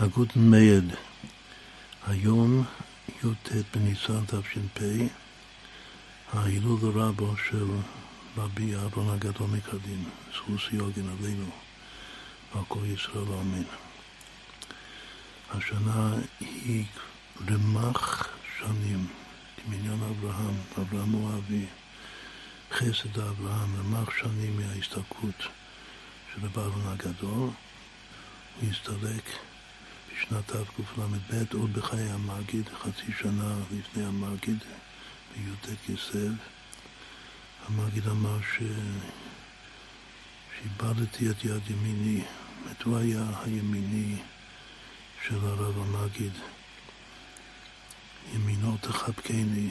הגוטן מייד, היום י"ט בניסן תש"פ, ההילול רבו של רבי אהרון הגדול מקדין, זכוס יוגן עלינו, ועל כל ישראל אמן. השנה היא רמ"ח שנים, דמיון אברהם, אברהם הוא אבי, חסד אברהם, רמ"ח שנים מההסתלקות של רבי אהרון הגדול, הוא הסתלק בשנת תקל"ב, עוד בחיי המגיד, חצי שנה לפני המגיד, בי"ט כסלו. המגיד אמר ש... שאיבדתי את יד ימיני, זאת הוא היה הימיני של הרב המגיד. ימינו תחבקני,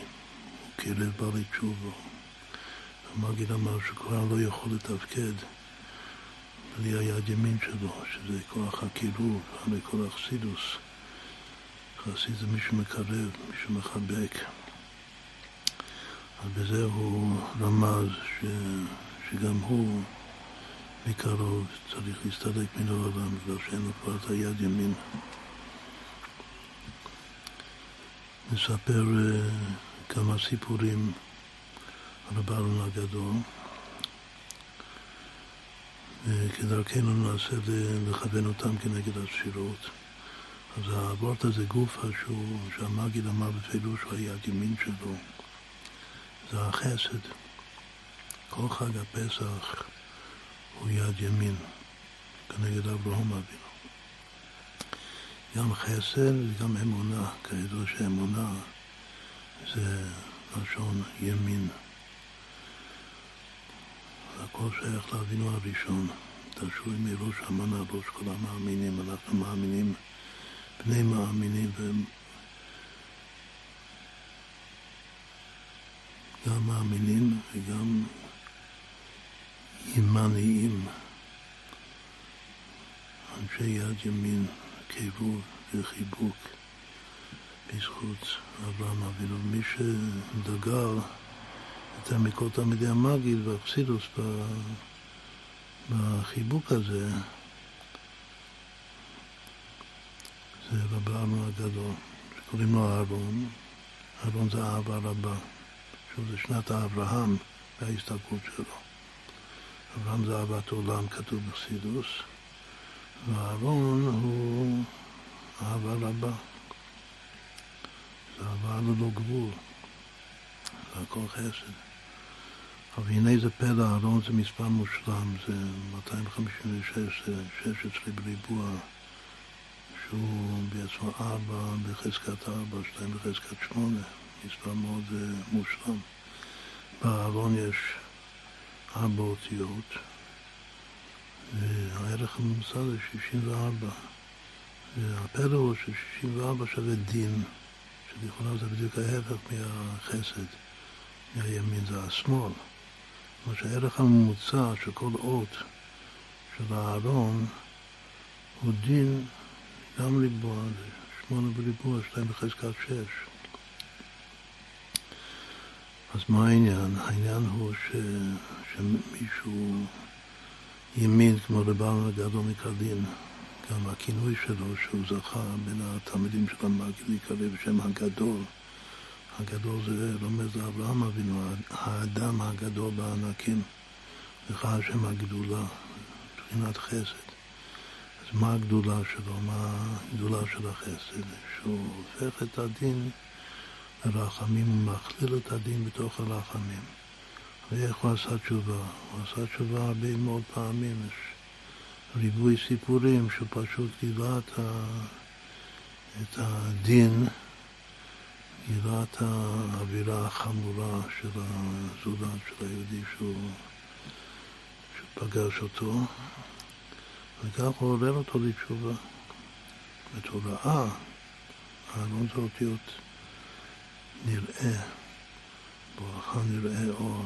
וכלב בא לתשובו. המגיד אמר שכבר לא יכול לתפקד. בלי היד ימין שלו, שזה כוח הקירוב, הרי כל החסידוס. חסיד זה מי שמקרב, מי שמחבק. אז בזה הוא רמז ש, שגם הוא מקרוב צריך להסתלק מן העולם, בגלל שאין לו כבר את היד ימין. נספר uh, כמה סיפורים על הבעלון הגדול. וכדרכנו ננסה לכוון אותם כנגד הספירות. אז האבורט הזה גופה שהוא, שהמגיד אמר בפירוש שהוא היד ימין שלו, זה החסד. כל חג הפסח הוא יד ימין כנגד אברהם אבינו. גם חסד וגם אמונה, כידוע שאמונה זה לשון ימין. הכל שייך לאבינו הראשון. תרשו לי מראש המנה ראש כל המאמינים, אנחנו מאמינים, בני מאמינים, גם מאמינים וגם ימניים, אנשי יד ימין, קירוב וחיבוק בזכות אברהם אבינו. מי שדגל יותר מכל תלמידי המגיד והאכסידוס בחיבוק הזה, זה רבי אהרון הגדול, שקוראים לו אהרון. אהרון זה אהבה רבה, שוב זה שנת האברהם וההסתלקות שלו. אברהם זה אהבת עולם, כתוב בחסידוס, ואהרון הוא אהבה רבה. זה אהבה ללא גבול, זה הכל חסד. אבל הנה זה פלא, אהרון זה מספר מושלם, זה 256, זה 16 בריבוע, שהוא בעצמו 4 בחזקת 4, 2 בחזקת 8, מספר מאוד uh, מושלם. באהרון יש ארבע אותיות, והערך הממוצע זה 64. והפלא הוא ש-64 שווה דין, שלכאורה זה בדיוק ההפך מהחסד, מהימין זה השמאל. אומרת שהערך הממוצע של כל אות של הארון הוא דין גם ריבוע, שמונה בריבוע, שתיים בחזקת שש. אז מה העניין? העניין הוא ש... שמישהו ימין כמו רבן הגדול מקדין, גם הכינוי שלו שהוא זכה בין התלמידים של המגיד להיקרא בשם הגדול הגדול זה רומז לאברהם אבינו, האדם הגדול בענקים, לך השם הגדולה, מבחינת חסד. אז מה הגדולה שלו? מה הגדולה של החסד? שהוא הופך את הדין לרחמים, הוא מכליל את הדין בתוך הרחמים. ואיך הוא עשה תשובה? הוא עשה תשובה הרבה מאוד פעמים. יש ריבוי סיפורים שהוא פשוט גילה את הדין יראת האווירה החמורה של הזולת, של היהודי שהוא, שפגש אותו, וכך הוא עורר אותו לתשובה. זאת הוא ראה, זה אותיות נראה, בואכה נראה אור,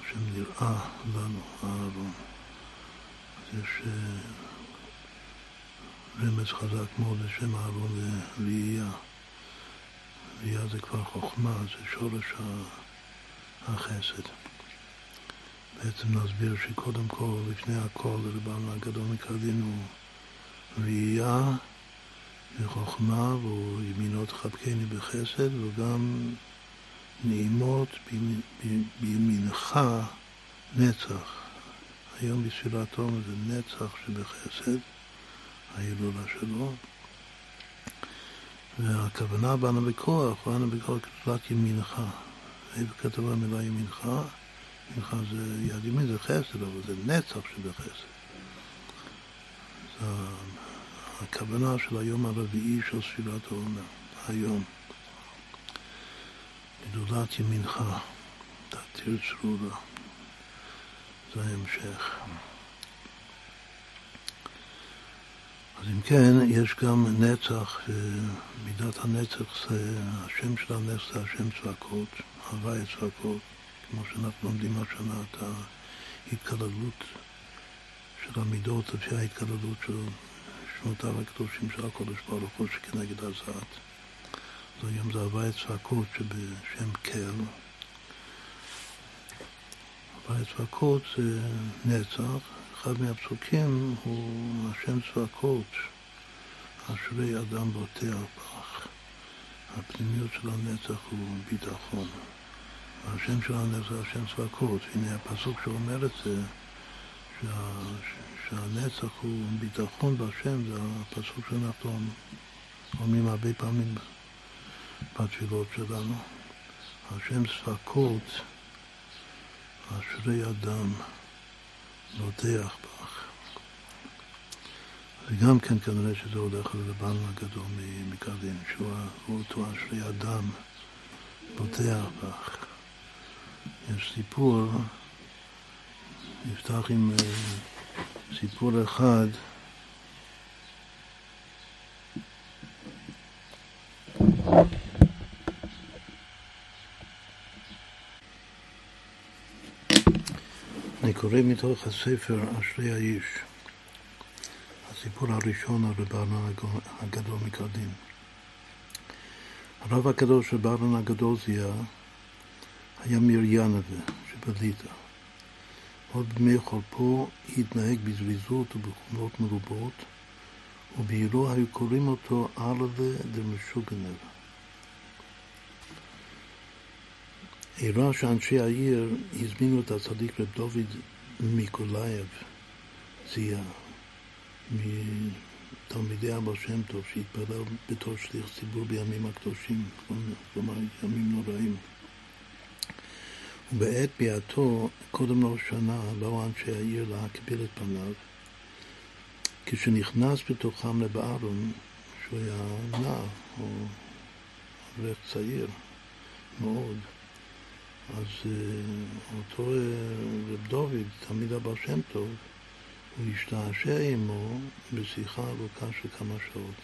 השם נראה לנו, הארון. אז יש אה, רמז חזק מאוד לשם הארון ראייה. ראייה זה כבר חוכמה, זה שורש החסד. בעצם נסביר שקודם כל, לפני הכל, רבנו הגדול מקרדין הוא ראייה וחוכמה, והוא ימינו תחבקני בחסד, וגם נעימות בימינך נצח. היום בספירת תום זה נצח שבחסד, ההילולה שלו. והכוונה באנו בכוח, באנו בכוח כתלת ימינך. איפה כתבה המילה ימינך? ימינך זה יד ימין זה חסד, אבל זה נצח שבחסד. זה הכוונה של היום הרביעי של ספירת העומר, היום. גדולת ימינך, תתיר צרורה. זה ההמשך. אז אם כן, יש גם נצח, מידת הנצח זה, השם של הנצח זה השם צבקות, הוואי צבקות, כמו שאנחנו לומדים השנה את ההתקללות של המידות לפי ההתקללות של שמותיו הקדושים של הקודש ברוך הוא שכנגד הזעת. אז היום זה הוואי צבקות שבשם קל. הוואי צבקות זה נצח, אחד מהפסוקים הוא השם צבקות, אשרי אדם בוטח בך. הפנימיות של הנצח הוא ביטחון. השם של הנצח זה השם צבקות. הנה הפסוק שאומר את זה, שה, שהנצח הוא ביטחון בהשם, זה הפסוק שאנחנו אומרים הרבה פעמים בתפילות שלנו. השם צבקות, אשרי אדם. בוטח בך. וגם כן כנראה שזה הולך לבן הגדול מקרדין, שהוא אותו אשרי אדם בוטח בך. יש סיפור, נפתח עם אה, סיפור אחד אני קורא מתוך הספר אשרי האיש, הסיפור הראשון על רבן הגדול מקרדין. הרב הקדוש ברן הגדול זיהה היה מריאנבה שבליטא. עוד בימי חורפו התנהג בזריזות ובחומות מרובות, ובעירו היו קוראים אותו ארלה דרמשוגנר. אירע שאנשי העיר הזמינו את הצדיק רב דוד מיקולאייב, זיה, מתלמידי אבא שם טוב, שהתפלל בתור שליח ציבור בימים הקדושים, כלומר ימים נוראים. ובעת ביאתו, קודם לו שנה, באו אנשי העיר להקביל את פניו. כשנכנס בתוכם לבארון, שהוא היה נער, או אברך צעיר מאוד, אז אה, אותו אה, רב דוד, תלמיד הבא שם טוב, הוא השתעשע עמו בשיחה ארוכה של כמה שעות.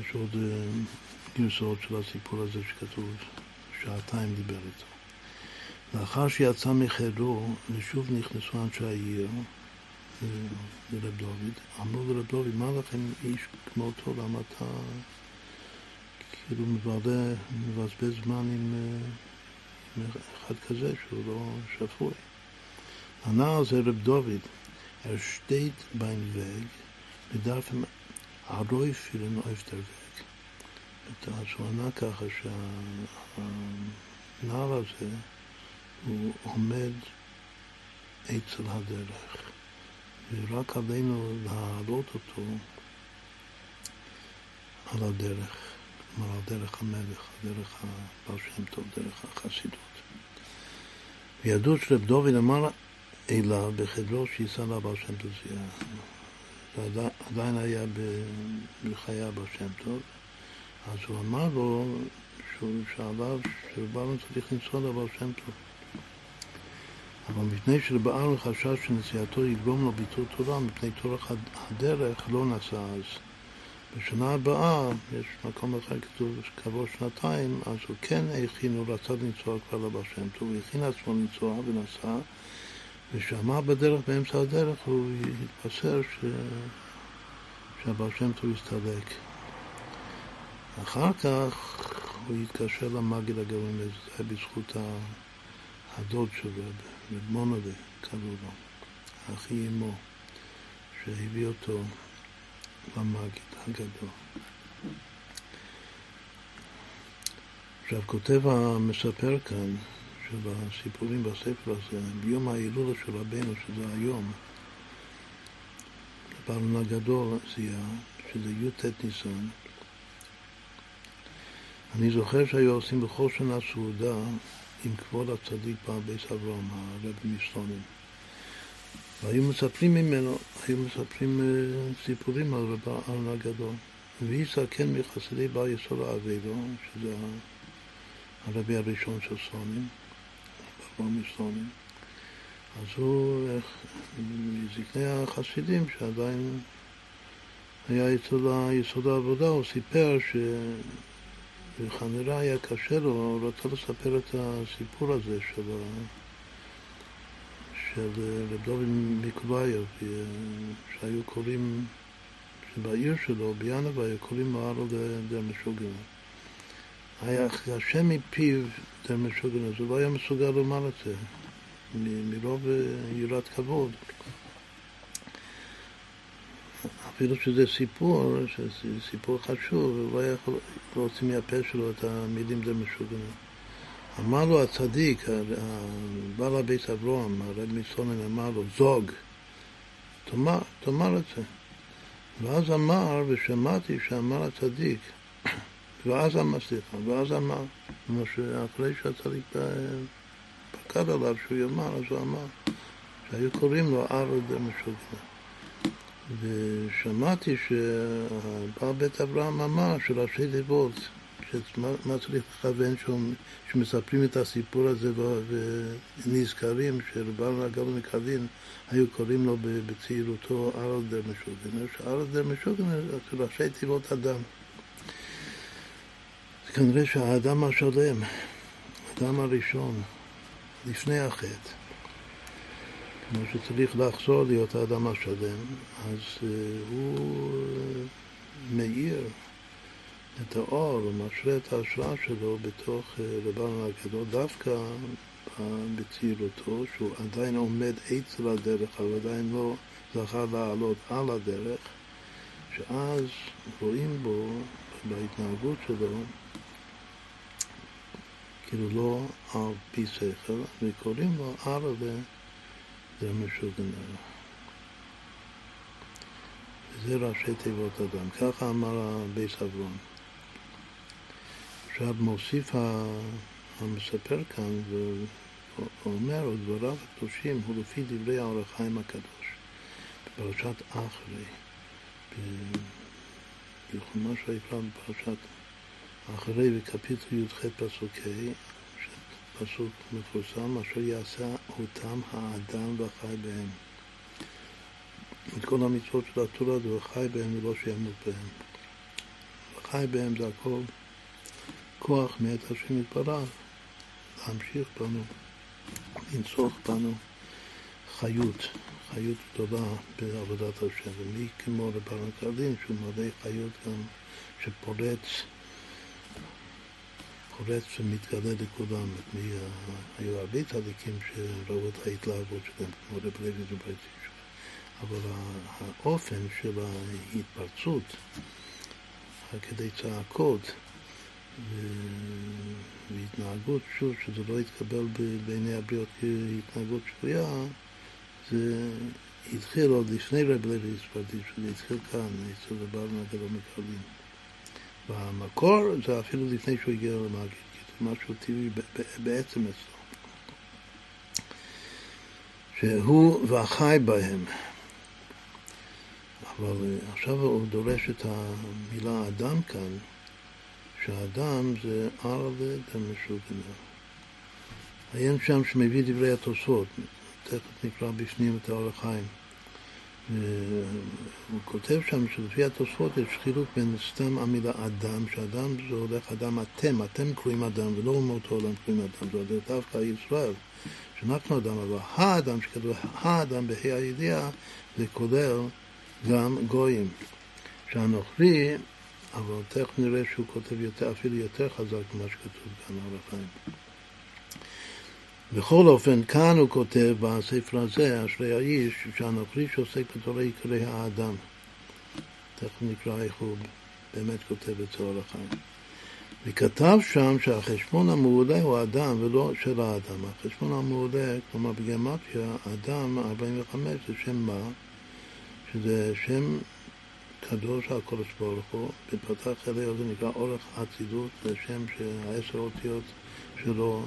יש עוד אה, גרסאות של הסיפור הזה שכתוב, שעתיים דיבר איתו. לאחר שיצא מחדרו, ושוב נכנסו אנשי העיר לרב דוד, אמרו לרב דוד, מה לכם איש כמותו, למה אתה... כאילו מבזבז, זמן עם, עם אחד כזה שהוא לא שפוי. הנער זה רב דוד, er steht beim Weg, wir dürfen הרוי פילן der Weg. אז הוא ענה ככה שהנער הזה הוא עומד אצל הדרך, ורק עלינו להעלות אותו על הדרך. כלומר דרך המלך, דרך הבעל שם טוב, דרך החסידות. וידעו שרב דוד אמר אליו בחדרו שיישא לבעל שם טוב. זה עדיין היה בחיי הבעל שם טוב, אז הוא אמר לו שעליו, שבעל צריך לנסוע לבעל שם טוב. אבל מפני שלבעל חשש שנסיעתו יגרום לו ביטול תורה, מפני תורך הדרך לא נסע אז. בשנה הבאה, יש מקום אחר כתוב כעבור שנתיים, אז הוא כן הכין, הוא רצה לנסוע כבר לבא שם טוב, הוא הכין עצמו לנסוע ונסע, ושמע בדרך, באמצע הדרך, הוא התבשר ש... שהבר שם טוב הסתלק. אחר כך הוא התקשר למגיד הגרעין, זה היה בזכות הדוד שלו, מונדה, קראו לו, אחי אמו. שהביא אותו למגיד הגדול. עכשיו כותב המספר כאן של הסיפורים בספר הזה, ביום ההילולה של רבנו, שזה היום, בפעם הגדול זיהה, שזה י"ט ניסן, אני זוכר שהיו עושים בכל שנה סעודה עם כבוד הצדיק פעם בייס אברהם, הרב מסלונים. והיו מספרים ממנו, היו מספרים אה, סיפורים על רב הגדול. והיא סכן מחסידי בר יסוד האבידו, שזה הרבי הראשון של סלונים, אברהם מסלונים. אז הוא, מזקני החסידים, שעדיין היה יסוד העבודה, הוא סיפר ש... וכנראה היה קשה לו, הוא רצה לספר את הסיפור הזה של, של רב דוד מקובייב, שהיו קוראים, שבעיר שלו, ביאנבה, היו קוראים לו ארל דרמשוגן. היה קשה מפיו דרמשוגן, אז הוא לא היה מסוגל לומר את זה, מרוב יראת כבוד. אפילו שזה סיפור, שזה סיפור חשוב, הוא לא יכול להוציא מהפה שלו את המילים זה משוגעים. אמר לו הצדיק, בעל הבית אברהם, הרב מסונן אמר לו, זוג, תאמר, תאמר את זה. ואז אמר, ושמעתי שאמר הצדיק, ואז אמר, סליחה, ואז אמר, כלומר שאחרי שהצדיק פקד עליו שהוא יאמר, אז הוא אמר, שהיו קוראים לו ארל דמשוגעים. ושמעתי שבעל בית אברהם אמר שראשי תיבות, שמה צריך לכוון שמספרים את הסיפור הזה ונזכרים שבעל הגל מקדין היו קוראים לו בצעירותו ארלדר משוגן. שארלדר משוגן זה ראשי תיבות אדם. זה כנראה שהאדם השלם, האדם הראשון, לפני החטא, כמו שצריך לחזור להיות האדם השלם, אז uh, הוא uh, מאיר את האור, הוא משרה את ההשראה שלו בתוך uh, רבנו הגדול, דווקא בצעירותו, שהוא עדיין עומד עץ לדרך, אבל עדיין לא זכה לעלות על הדרך, שאז רואים בו, בהתנהגות שלו, כאילו לא על פי שכל, וקוראים לו ערבה זה משוגנר. וזה ראשי תיבות אדם. ככה אמר הבייס אברון. עכשיו מוסיף המספר כאן ואומר, דבריו הקדושים הוא לפי דברי האור החיים הקדוש, בפרשת אחרי, בחומש ויקרא בפרשת אחרי, בקפיטל י"ח פסוק ה', פסוק מפורסם, אשר יעשה אותם האדם והחי בהם. את כל המצוות של התורה זה חי בהם ולא שימות בהם. חי בהם זה הכל כוח מאת השם יתברך להמשיך בנו, לנצוח בנו חיות, חיות גדולה בעבודת השם. ומי כמו רבן הקרלין שהוא מלא חיות גם שפורץ פורץ ומתגלה לכולם. היו הרבה צדיקים שראו את ההתלהבות שלהם, כמו רב לוי זוברציץ', אבל האופן של ההתפרצות, כדי צעקות והתנהגות, שוב, שזה לא יתקבל בעיני הבריות כהתנהגות שפויה, זה התחיל עוד לפני רב לוי זוברציץ', שזה התחיל כאן, אצל רבנו הגדול מקרלין. והמקור זה אפילו לפני שהוא הגיע למגיד, כי זה משהו טבעי בעצם אצלו. שהוא והחי בהם. אבל עכשיו הוא דורש את המילה אדם כאן, שהאדם זה ארלה דמשוגנה. עיין שם שמביא דברי התוספות, תכף נקרא בפנים את האור החיים. הוא כותב שם שלפי התוספות יש חילוק בין סתם המילה אדם, שאדם זה הולך אדם אתם, אתם קוראים אדם ולא אומות העולם קוראים אדם, זה הולך דווקא ישראל, שאנחנו אדם, אבל האדם שכתוב האדם בה"א הידיעה זה כולל גם גויים. שהנוכרי, אבל תכף נראה שהוא כותב יותר, אפילו יותר חזק ממה שכתוב כאן על החיים. בכל אופן, כאן הוא כותב בספר הזה, אשרי האיש, שהנוכרי שעוסק בתורה יקרא האדם. תכף נקרא איך הוא באמת כותב את צוהר החיים. וכתב שם שהחשבון המעולה הוא האדם ולא של האדם. החשבון המעולה, כלומר בגימטריה, אדם 45 זה שם מה? שזה שם קדוש הקודש ברוך הוא, בפתח אליה זה נקרא אורך אצילות, זה שם שהעשר אותיות שלו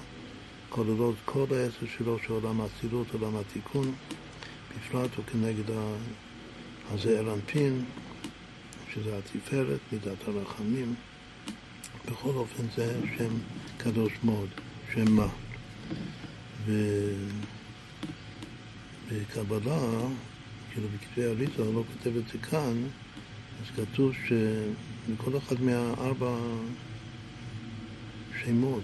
כוללות כל העשר שלו של עולם האצילות, עולם התיקון, בפרט הוא כנגד הזעיר אנפין, שזה התפארת, מידת הרחמים. בכל אופן זה שם קדוש מאוד, שם מה. ובקבלה, כאילו בכתבי אליטה, לא כותב את זה כאן, אז כתוב שמכל אחד מהארבע שמות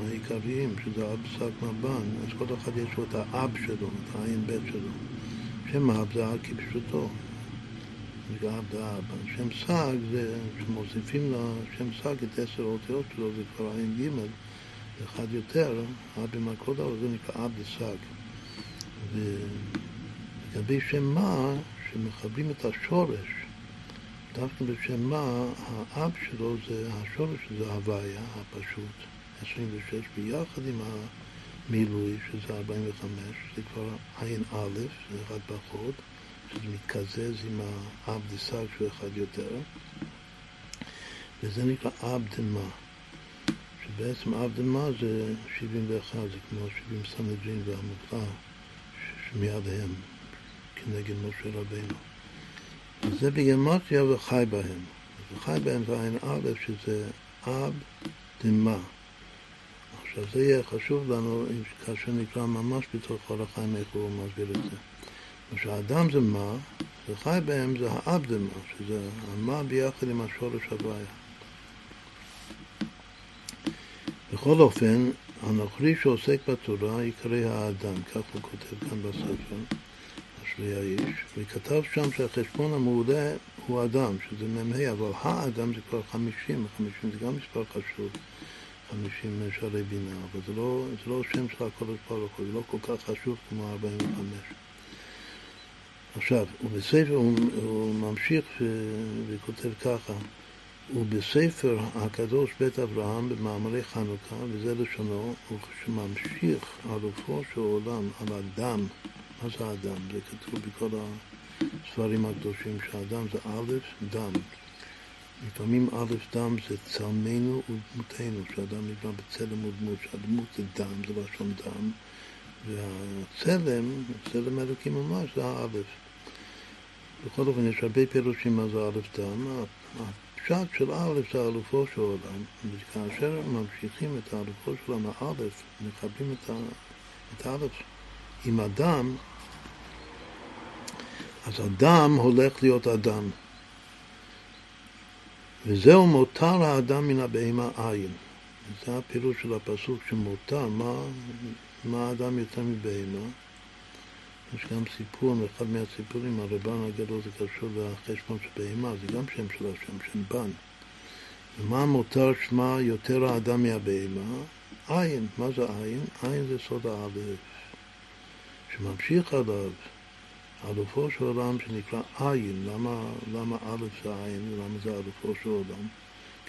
העיקריים, שזה אב שק מבן, אז כל אחד יש לו את האב שלו, את העין בית שלו. שם אב זה אב כפשוטו, זה אב זה אב. שם סג זה, כשמוסיפים לשם סג את עשר האותיות שלו, זה כבר עין ג', אחד יותר, אב במלכות אבל זה נקרא אב דסג. ולגבי שם מה, שמחברים את השורש, דווקא בשם מה, האב שלו זה, השורש זה הוויה, הפשוט. 26, ביחד עם המילוי, שזה 45, זה כבר עין א', זה אחד פחות, שזה מתקזז עם האב דסג שהוא אחד יותר, וזה נקרא אב דמה, שבעצם אב דמה זה 71, זה כמו 70 סנהדרין והמוקרא, שמיד הם כנגד משה רבינו. וזה בגמטריה וחי בהם. וחי בהם זה עין א', שזה אב דמה. עכשיו זה יהיה חשוב לנו כאשר נקרא ממש בתוך כל החיים איך הוא מסביר את זה. כשהאדם זה מה, וחי בהם זה האב זה מה, שזה המה ביחד עם השורש הוויה. בכל אופן, הנוכרי שעוסק בתורה יקרא האדם, כך הוא כותב כאן בספר, אשרי האיש, וכתב שם שהחשבון המעולה הוא אדם, שזה מ"ה, אבל האדם זה כבר חמישים, חמישים זה גם מספר חשוב. חמישים שערי בינה, אבל זה לא, זה לא שם של הקודש ברוך הוא, זה לא כל כך חשוב כמו 45. עכשיו, ובספר הוא, הוא ממשיך וכותב ככה, ובספר הקדוש בית אברהם במאמרי חנוכה, וזה לשונו, הוא שממשיך על אופו של עולם, על הדם. מה זה הדם? זה כתוב בכל הספרים הקדושים, שהאדם זה א', דם. לפעמים א' דם זה צלמנו ודמותנו, שאדם נברא בצלם ודמות, שהדמות זה דם, זה לשון דם, והצלם, צלם אלוקים ממש, זה האלף. בכל אופן, יש הרבה פירושים מה זה א' דם. הפשט של א' זה אלופו של עולם, וכאשר ממשיכים את האלופו של עולם, האלף, מחברים את האלף עם הדם, אז הדם הולך להיות אדם. וזהו מותר האדם מן הבהמה עין. זה הפירוש של הפסוק שמותר, מה, מה האדם יותר מבהמה. יש גם סיפור, אחד מהסיפורים, הרבן הגדול זה קשור לחשבון של בהמה, זה גם שם של השם, שם בן. ומה מותר שמה יותר האדם מהבהמה? עין. מה זה עין? עין זה סוד האלף, שממשיך עליו. אלופו של עולם שנקרא עין, למה, למה א' זה עין, למה זה אלופו של עולם?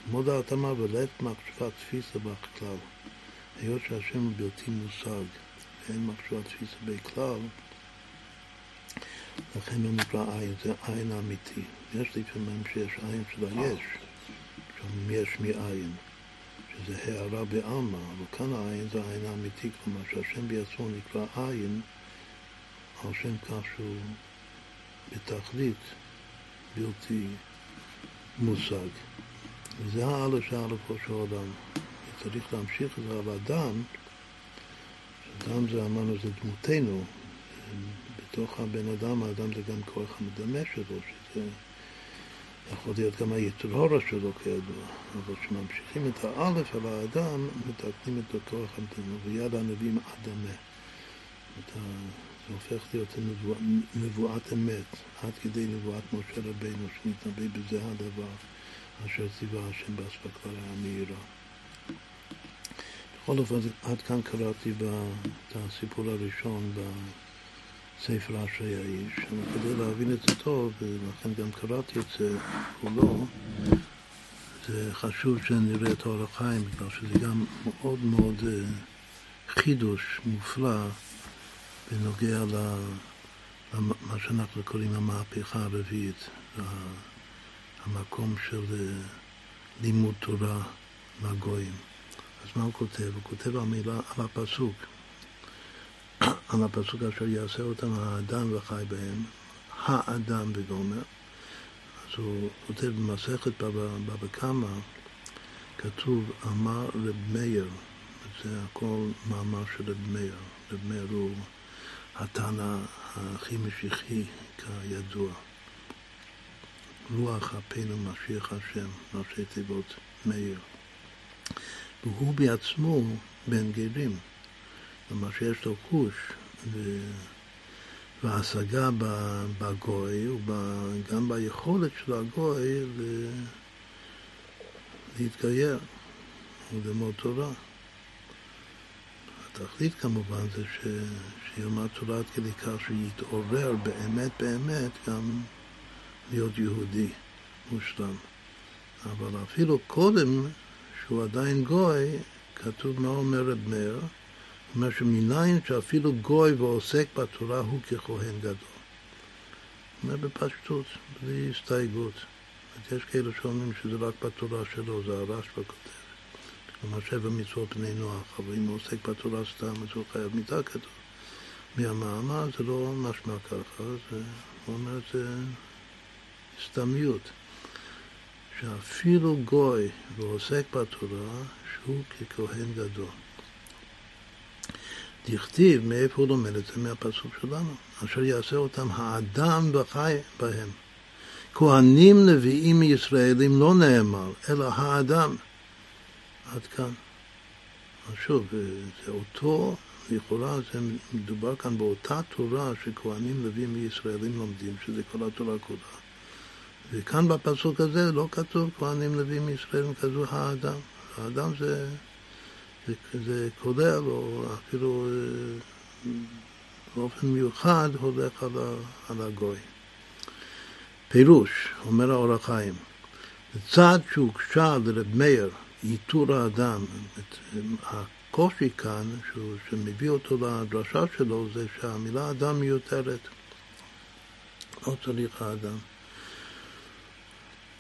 כמו דעת אמר, ולית מחשבה תפיסה בכלל. היות שהשם הוא בלתי מושג, ואין מחשבה תפיסה בכלל, לכן הוא נקרא עין, זה עין אמיתי. יש לפעמים שיש עין של היש, שם יש מעין, שזה הערה בעלמא, אבל כאן העין זה העין האמיתי, כלומר שהשם בעצמו נקרא עין, על שם כך שהוא בתכלית בלתי מושג. וזה האלף שהאלפו של עולם. צריך להמשיך את זה על אדם, אדם זה אמרנו זה דמותנו, בתוך הבן אדם, האדם זה גם כוח המדמה שלו, שזה יכול להיות גם היתרורה שלו כידוע, אבל כשממשיכים את האלף על האדם, מתקנים את הכוח המדמה, ויד הנביאים אדמה. זה הופך להיות נבואת, נבואת אמת, עד כדי נבואת משה רבינו, שנתנבא בזה הדבר אשר ציווה השם באספקלריה המהירה. בכל אופן, עד כאן קראתי את הסיפור הראשון בספר אשרי האיש. כדי להבין את זה טוב, ולכן גם קראתי את זה כולו, זה חשוב שנראה את אור החיים, בגלל שזה גם מאוד מאוד אה, חידוש מופלא בנוגע למה שאנחנו קוראים המהפכה הרביעית, המקום של אה, לימוד תורה מהגויים. אז מה הוא כותב? הוא כותב על מילה, על הפסוק, על הפסוק אשר יעשה אותם האדם וחי בהם, האדם בגומר. אז הוא כותב במסכת בבא קמא, כתוב אמר רב מאיר, זה הכל מאמר של רב מאיר. רב מאיר הוא התנא הכי משיחי כידוע. רוח אפינו משיח השם, ראשי תיבות מאיר. והוא בעצמו בן גרים, כלומר שיש לו חוש והשגה בגוי, וגם ביכולת של הגוי להתגייר וללמוד תורה. התכלית כמובן זה ש... שילמד תורה עד כדי כך שיתעורר באמת באמת גם להיות יהודי מושלם. אבל אפילו קודם שהוא עדיין גוי, כתוב מה אומר רב מאיר, הוא אומר שמניין שאפילו גוי ועוסק בתורה הוא ככהן גדול. הוא אומר בפשטות, בלי הסתייגות. יש כאלה שאומרים שזה רק בתורה שלו, זה הרשב"א כותב. כלומר שבע מצוות בני נוח, אבל אם הוא עוסק בתורה סתם, אז הוא חייב מיתה כתוב. מהמאמר זה לא משמע ככה, זה, הוא אומר זה סתמיות. שאפילו גוי ועוסק בתורה, שהוא ככהן גדול. דכתיב, מאיפה הוא לומד את זה? מהפסוק שלנו, אשר יעשה אותם האדם וחי בהם. כהנים נביאים מישראלים לא נאמר, אלא האדם. עד כאן. אז שוב, זה אותו, לכאורה זה מדובר כאן באותה תורה שכהנים לווים מישראלים לומדים, שזה כל התורה כולה. וכאן בפסוק הזה לא כתוב כהנים לווים מישראל, כתוב האדם. האדם זה, זה, זה כולל, או אפילו אה, באופן מיוחד הולך על, ה, על הגוי. פירוש, אומר האור החיים, לצד שהוגשה לרב מאיר איתור האדם, הקושי כאן, שהוא, שמביא אותו לדרשה שלו, זה שהמילה אדם מיותרת. לא צריך האדם.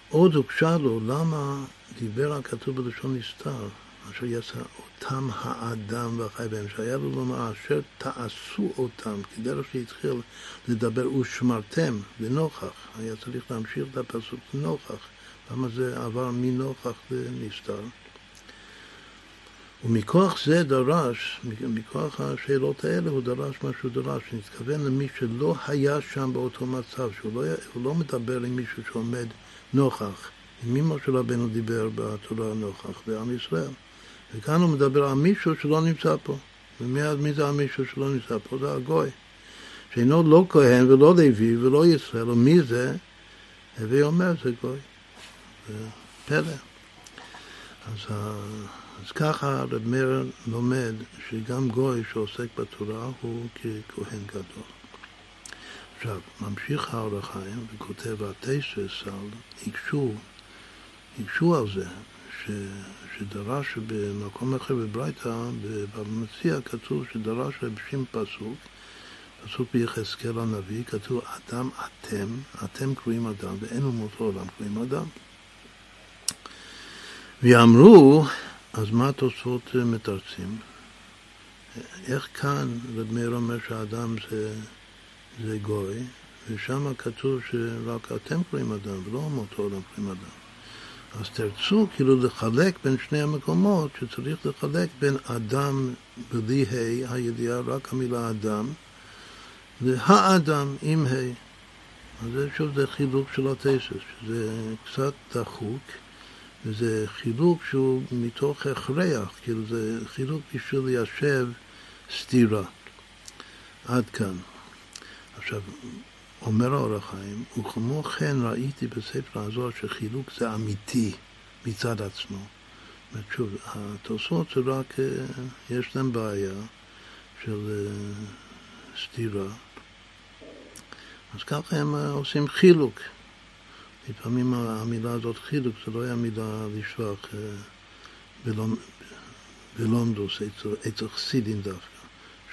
עוד הוגשה לו למה דיבר הכתוב בלשון נסתר, אשר יעשה אותם האדם והחי בהם, שהיה לו לומר אשר תעשו אותם, כדרך שהתחיל לדבר ושמרתם לנוכח, היה צריך להמשיך את הפסוק לנוכח, למה זה עבר מנוכח לנסתר. ומכוח זה דרש, מכוח השאלות האלה הוא דרש מה שהוא דרש, שנתכוון למי שלא היה שם באותו מצב, שהוא לא, לא מדבר עם מישהו שעומד נוכח. עם מי משה רבנו דיבר בתורה נוכח? בעם ישראל. וכאן הוא מדבר על מישהו שלא נמצא פה. ומי זה המישהו שלא נמצא פה? זה הגוי. שאינו לא כהן ולא לוי ולא ישראל, ומי זה? הווי אומר זה גוי. פלא. אז, אז ככה רב מאיר לומד שגם גוי שעוסק בתורה הוא ככהן גדול. עכשיו, ממשיך האור החיים וכותב התסס על, הקשו, הקשו על זה, ש, שדרש במקום אחר בברייתא, במציע כתוב שדרש רב שים פסוק, פסוק ביחזקאל הנביא, כתוב אדם אתם, אתם קרואים אדם, ואין אומות העולם קרואים אדם. ואמרו, אז מה התוצאות מתרצים? איך כאן רב מאיר אומר שהאדם זה זה גוי, ושם כתוב שרק אתם קוראים אדם, ולא אומות העולם קוראים אדם. אז תרצו כאילו לחלק בין שני המקומות, שצריך לחלק בין אדם בלי ה', הידיעה רק המילה אדם, והאדם עם ה'. אז שוב זה חילוק של התסס, שזה קצת דחוק, וזה חילוק שהוא מתוך הכרח, כאילו זה חילוק בשביל ליישב סתירה. עד כאן. עכשיו, אומר האור החיים, וכמו כן ראיתי בספר הזוהר שחילוק זה אמיתי מצד עצמו. שוב, התוספות זה רק, אה, יש להם בעיה של אה, סתירה, אז ככה הם אה, עושים חילוק. לפעמים המילה הזאת חילוק זה לא היה מילה לשלוח בלונדוס, אצל חסידים דווקא,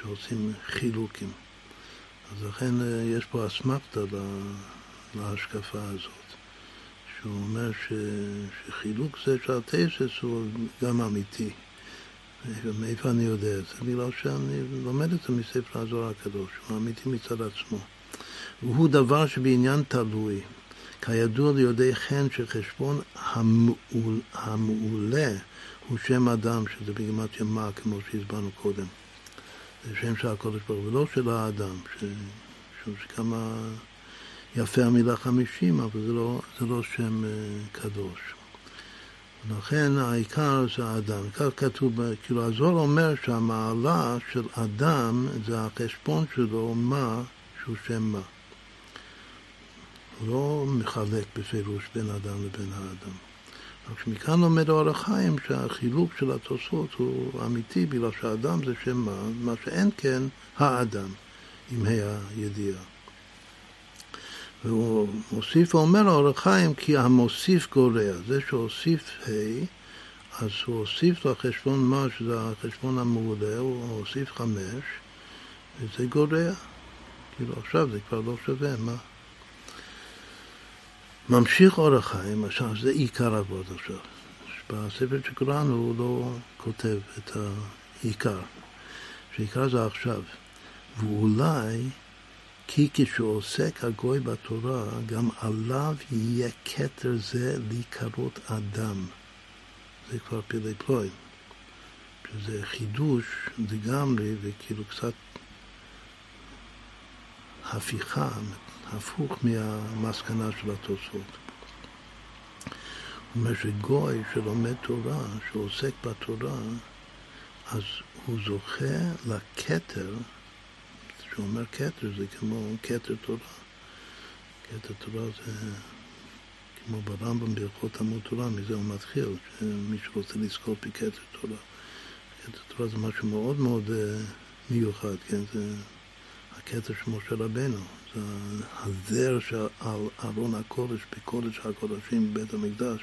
שעושים חילוקים. אז לכן יש פה אסמכתה להשקפה הזאת. שהוא אומר ש, שחילוק זה של התסס הוא גם אמיתי. מאיפה אני יודע את זה? בגלל שאני לומד את זה מספר הזוהר הקדוש, הוא אמיתי מצד עצמו. והוא דבר שבעניין תלוי. כידוע ליודעי חן שחשבון המעול, המעולה הוא שם אדם, שזה בגימת ימה, כמו שהסברנו קודם. זה שם של הקודש ברוך הוא, ולא של האדם, ש... שכמה יפה המילה חמישים, אבל זה לא, זה לא שם אה, קדוש. לכן העיקר זה האדם. כך כתוב, כאילו הזוהר אומר שהמעלה של אדם זה החשבון שלו מה שהוא שם מה. הוא לא מחלק בפירוש בין אדם לבין האדם. רק שמכאן לומד אור החיים שהחילוק של התוספות הוא אמיתי בגלל שהאדם זה שם מה, מה שאין כן האדם עם הידיעה. והוא מוסיף ואומר אור החיים כי המוסיף גורע. זה שהוסיף ה', אז הוא הוסיף לחשבון מה, שזה החשבון המעולה, הוא הוסיף חמש, וזה גורע. כאילו עכשיו זה כבר לא שווה, מה? ממשיך אור החיים, עכשיו זה עיקר אבות עכשיו. בספר שקראנו הוא לא כותב את העיקר, שעיקר זה עכשיו. ואולי כי כשעוסק הגוי בתורה, גם עליו יהיה כתר זה להיקרות אדם. זה כבר פילי פלוי. שזה חידוש לגמרי וכאילו קצת הפיכה, הפוך מהמסקנה של התוספות. הוא אומר שגוי שלומד תורה, שעוסק בתורה, אז הוא זוכה לכתר כשהוא אומר כתר זה כמו כתר תורה. כתר תורה זה כמו ברמב"ם בהלכות עמוד תורה, מזה הוא מתחיל, שמי שרוצה לזכור בכתר תורה. כתר תורה זה משהו מאוד מאוד אה, מיוחד, כן? זה הכתר של משה רבנו, הזר של ארון הקודש בקודש הקודשים בבית המקדש.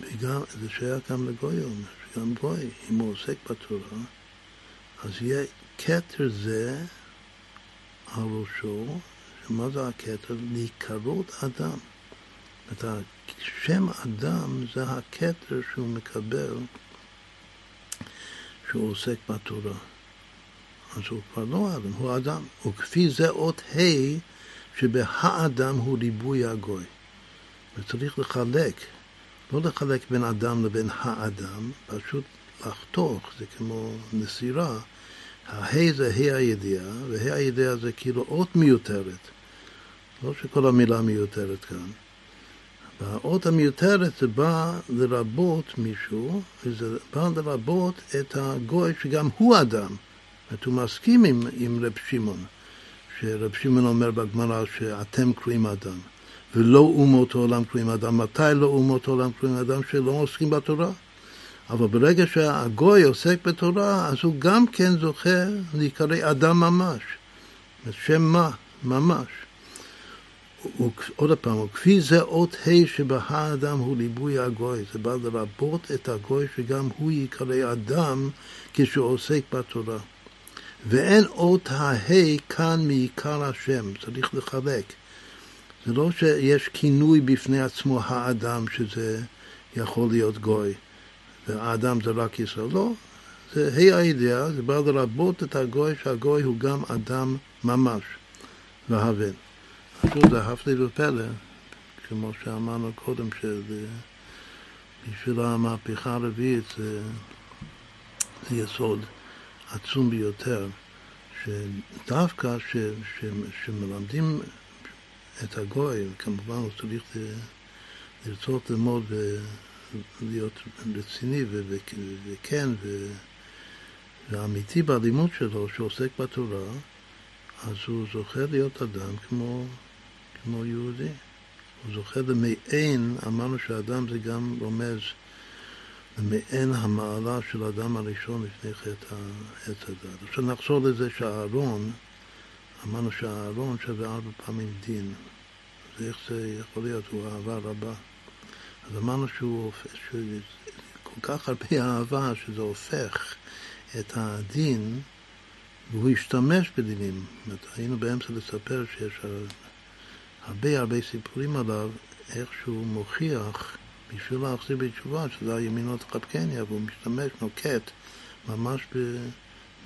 וגם, זה שייך גם לגוי, שגם גוי, אם הוא עוסק בתורה, אז יהיה כתר זה על ראשו, שמה זה הכתר? להיקרות אדם. את השם אדם זה הכתר שהוא מקבל שהוא עוסק בתורה. אז הוא כבר לא אדם, הוא אדם. וכפי זה אות ה' שבהאדם הוא ריבוי הגוי. וצריך לחלק, לא לחלק בין אדם לבין האדם, פשוט לחתוך, זה כמו נסירה. הה' זה ה' הידיעה, וה' הידיעה זה כאילו אות מיותרת. לא שכל המילה מיותרת כאן. והאות המיותרת זה בא לרבות מישהו, וזה בא לרבות את הגוי שגם הוא אדם. זאת הוא מסכים עם, עם רב שמעון, שרב שמעון אומר בגמרא שאתם קרואים אדם, ולא אומות העולם קרואים אדם. מתי לא אומות העולם קרואים אדם? שלא עוסקים בתורה. אבל ברגע שהגוי עוסק בתורה, אז הוא גם כן זוכה להיקרא אדם ממש. שם מה? ממש. עוד פעם, וכפי זה אות ה' שבהאדם הוא ליבוי הגוי, זה בא לרבות את הגוי שגם הוא ייקרא אדם כשהוא עוסק בתורה. ואין אות הה' כאן מעיקר השם, צריך לחלק. זה לא שיש כינוי בפני עצמו האדם שזה יכול להיות גוי. והאדם זה רק ישראל. לא, זה ה' הידיעה, זה בא לרבות את הגוי, שהגוי הוא גם אדם ממש, והבן. עכשיו זה הפלא ופלא, כמו שאמרנו קודם, שבשביל המהפכה הרביעית זה, זה יסוד עצום ביותר, שדווקא ש, ש, שמלמדים את הגוי, כמובן הוא צריך לרצות ללמוד להיות רציני וכן ואמיתי בלימוד שלו, שעוסק בתורה, אז הוא זוכה להיות אדם כמו, כמו יהודי. הוא זוכה למעין, אמרנו שאדם זה גם רומז מעין המעלה של האדם הראשון לפני חטא העץ הדת. עכשיו נחזור לזה שהארון, אמרנו שהארון שווה ארבע פעמים דין. אז איך זה יכול להיות? הוא אהבה רבה. אז אמרנו שהוא כל כך הרבה אהבה שזה הופך את הדין והוא השתמש בדינים. היינו באמצע לספר שיש הרבה הרבה סיפורים עליו, איך שהוא מוכיח בשביל להחזיר בתשובה, שזה הימינות חבקניה, והוא משתמש, נוקט, ממש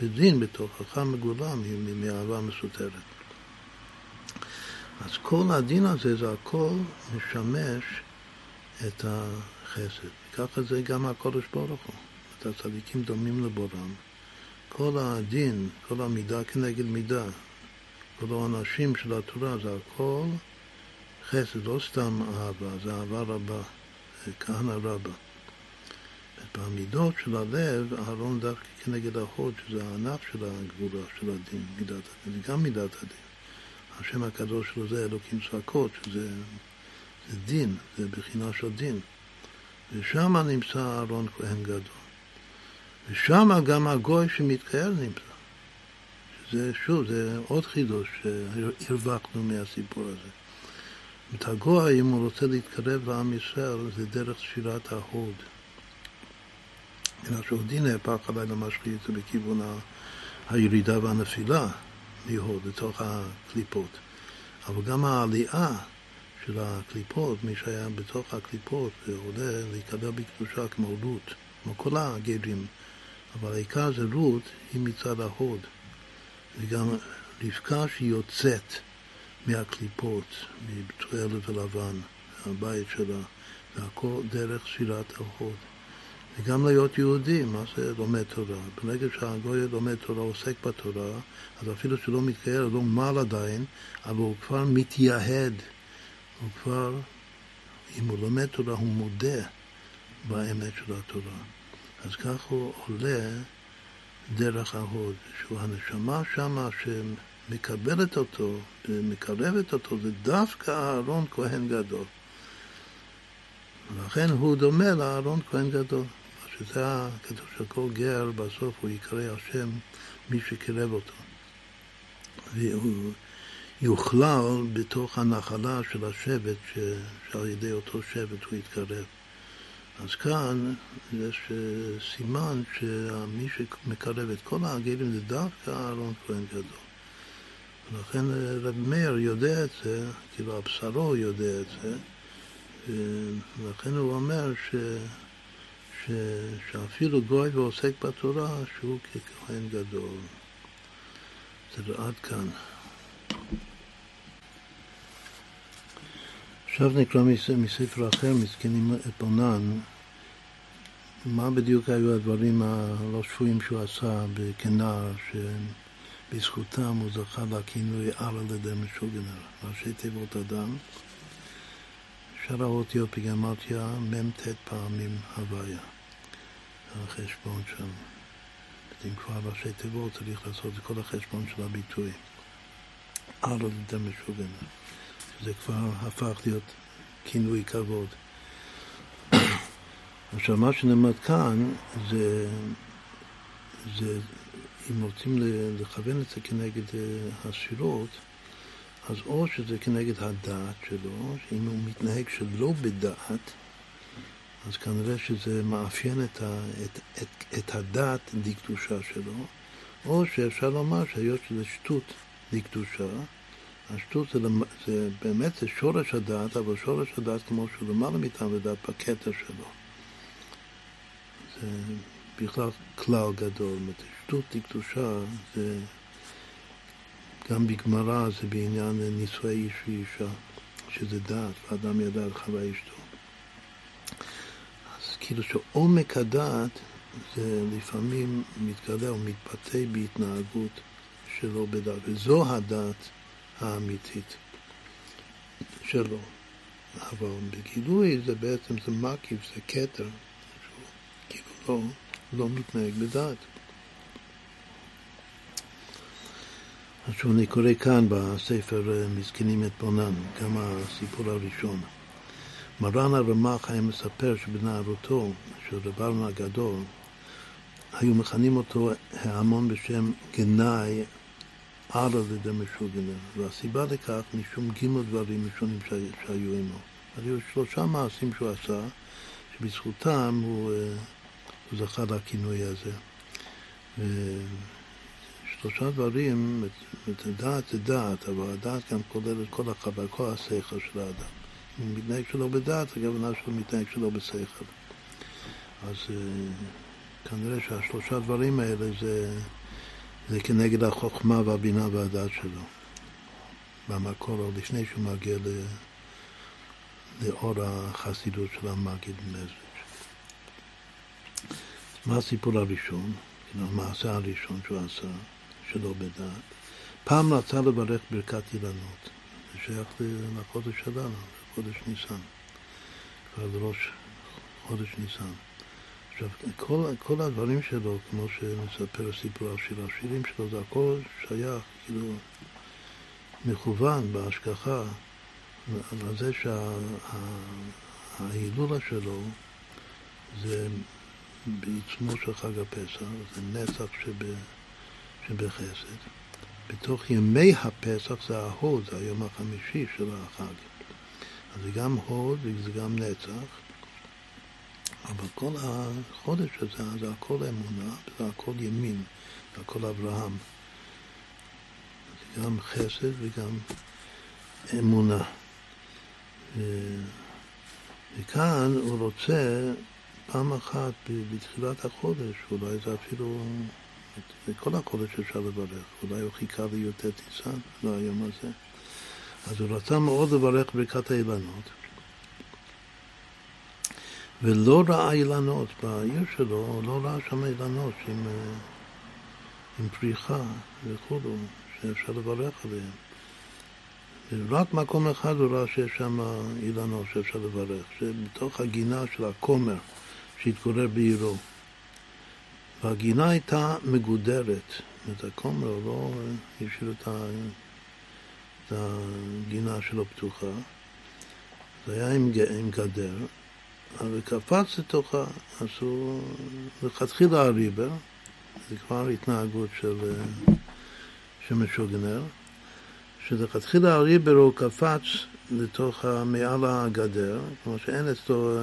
בדין, בתוכך מגולה מאהבה מסותרת. אז כל הדין הזה, זה הכל משמש את החסד. ככה זה גם הקודש ברוך הוא. את הצדיקים דומים לבורם. כל הדין, כל המידה כנגד מידה, כל העונשים של התורה, זה הכל חסד, לא סתם אהבה, זה אהבה רבה, כהנא רבה. במידות של הלב, אהרון דווקא כנגד החוד, שזה הענף של הגבורה, של הדין, מידת הדין, זה גם מידת הדין. השם הקדוש שלו זה אלוקים צעקות, שזה זה דין, זה בחינה של דין. ושם נמצא אהרון כהן גדול. ושם גם הגוי שמתקהל נמצא. שזה, שוב, זה עוד חידוש שהרווחנו מהסיפור הזה. את הגוי, אם הוא רוצה להתקרב לעם ישראל, זה דרך שירת ההוד. אלא שעודי נהפך עליי למשחית, בכיוון הירידה והנפילה מהוד לתוך הקליפות. אבל גם העלייה של הקליפות, מי שהיה בתוך הקליפות ועולה להיקבר בקדושה כמו רות, כמו כל הגרים, אבל העיקר זה רות היא מצד ההוד. וגם רבקה שיוצאת מהקליפות, מבתואל ולבן, הבית שלה, והכל דרך שירת ההוד. וגם להיות יהודי, מה זה לומד תורה? ברגע שהגוי לומד תורה, עוסק בתורה, אז אפילו שלא מתקהל, לא מעל עדיין, אבל הוא כבר מתייהד. הוא כבר, אם הוא לומד תורה, הוא מודה באמת של התורה. אז כך הוא עולה דרך ההוד, שהוא הנשמה שמה שמקבלת אותו ומקרבת אותו, זה דווקא אהרון כהן גדול. ולכן הוא דומה לאהרון כהן גדול. שזה הכתוב של כל גר, בסוף הוא יקרא השם מי שקרב אותו. והוא יוכלל בתוך הנחלה של השבט, ש... שעל ידי אותו שבט הוא יתקרב. אז כאן יש אה, סימן שמי שמקרב את כל העגלים זה דווקא אהרון כהן גדול. ולכן אה, רב מאיר יודע את זה, כאילו הבשרו יודע את זה, ולכן הוא אומר ש... ש... שאפילו גוי ועוסק בתורה שהוא ככהן גדול. זה עד כאן. עכשיו נקרא מספר אחר, מסכנים את בונן, מה בדיוק היו הדברים הלא שפויים שהוא עשה כנער, שבזכותם הוא זכה לכינוי על על ידי משוגנר, ראשי תיבות אדם. שאר האותיות בגמטיה מ"ט פעמים הוויה, החשבון שם. אם כבר ראשי תיבות צריך לעשות את כל החשבון של הביטוי. על על ידי משוגנר. זה כבר הפך להיות כינוי כבוד. עכשיו, מה שנלמד כאן זה, זה אם רוצים לכוון את זה כנגד אה, השירות, אז או שזה כנגד הדעת שלו, שאם הוא מתנהג שלא בדעת, אז כנראה שזה מאפיין את, ה, את, את, את הדעת דקדושה שלו, או שאפשר לומר שהיות שזה שטות דקדושה, השטות זה, זה באמת זה שורש הדעת, אבל שורש הדעת כמו שהוא למעלה מטעם הדעת בקטע שלו. זה בכלל כלל גדול. שטות לקדושה זה גם בגמרא זה בעניין נישואי איש ואישה, שזה דעת, ואדם ידע על חווה אשתו. אז כאילו שעומק הדעת זה לפעמים מתגלה או מתבטא בהתנהגות שלא בדעת, וזו הדעת האמיתית שלו. אבל בגילוי זה בעצם, זה מקיף, זה כתר, כאילו לא, לא מתנהג בדעת. עכשיו אני קורא כאן בספר אה, מזקנים את בונן, גם הסיפור הראשון. מרן הרמ"ח היה מספר שבנערותו של רב ארון הגדול היו מכנים אותו ההמון בשם גנאי ערא לידי משוגנר, והסיבה לכך משום גימל דברים ראשונים שהיו עמו. היו שלושה מעשים שהוא עשה, שבזכותם הוא, אה, הוא זכה לכינוי הזה. ושלושה דברים, דעת זה דעת, אבל הדעת גם כולל את כל החבר, כל השכל של האדם. אם הוא מתנהג שלא בדעת, הכוונה שלו מתנהג שלא בשכל. אז אה, כנראה שהשלושה דברים האלה זה, זה כנגד החוכמה והבינה והדעת שלו. במקור, עוד לפני שהוא מגיע לאור החסידות של המגיד מזריץ'. מה הסיפור הראשון? המעשה הראשון שהוא עשה, שלא בדעת. פעם רצה לברך ברכת אילנות. זה שייך לחודש שלנו, לחודש ניסן. כבר לראש חודש ניסן. עכשיו, כל, כל הדברים שלו, כמו שמספר הסיפור על שיר השירים שלו, זה הכל שייך, כאילו, מכוון בהשגחה על זה שההילולה שה, שלו זה בעיצומו של חג הפסח, זה נצח שב, שבחסד. בתוך ימי הפסח זה ההוד, זה היום החמישי של החג. אז זה גם הוד וזה גם נצח. אבל כל החודש הזה זה הכל אמונה, זה הכל ימין, זה הכל אברהם. זה גם חסד וגם אמונה. וכאן הוא רוצה פעם אחת בתחילת החודש, אולי זה אפילו, את כל החודש אפשר לברך, אולי הוא חיכה לי"ט ניסן, לא היום הזה. אז הוא רצה מאוד לברך ברכת האילנות. ולא ראה אילנות בעיר שלו, לא ראה שם אילנות עם, אה, עם פריחה וכולו, שאפשר לברך עליהם. ורק מקום אחד הוא ראה שיש שם אילנות שאפשר לברך, שבתוך הגינה של הכומר שהתגורר בעירו. והגינה הייתה מגודרת, את הכומר לא השאיר את הגינה שלו פתוחה, זה היה עם, עם גדר, אבל קפץ לתוכה, אז הוא לכתחילה הריבר, זה כבר התנהגות של, של משוגנר, שלכתחילה הריבר הוא קפץ לתוך מעל הגדר, כמו שאין אצלו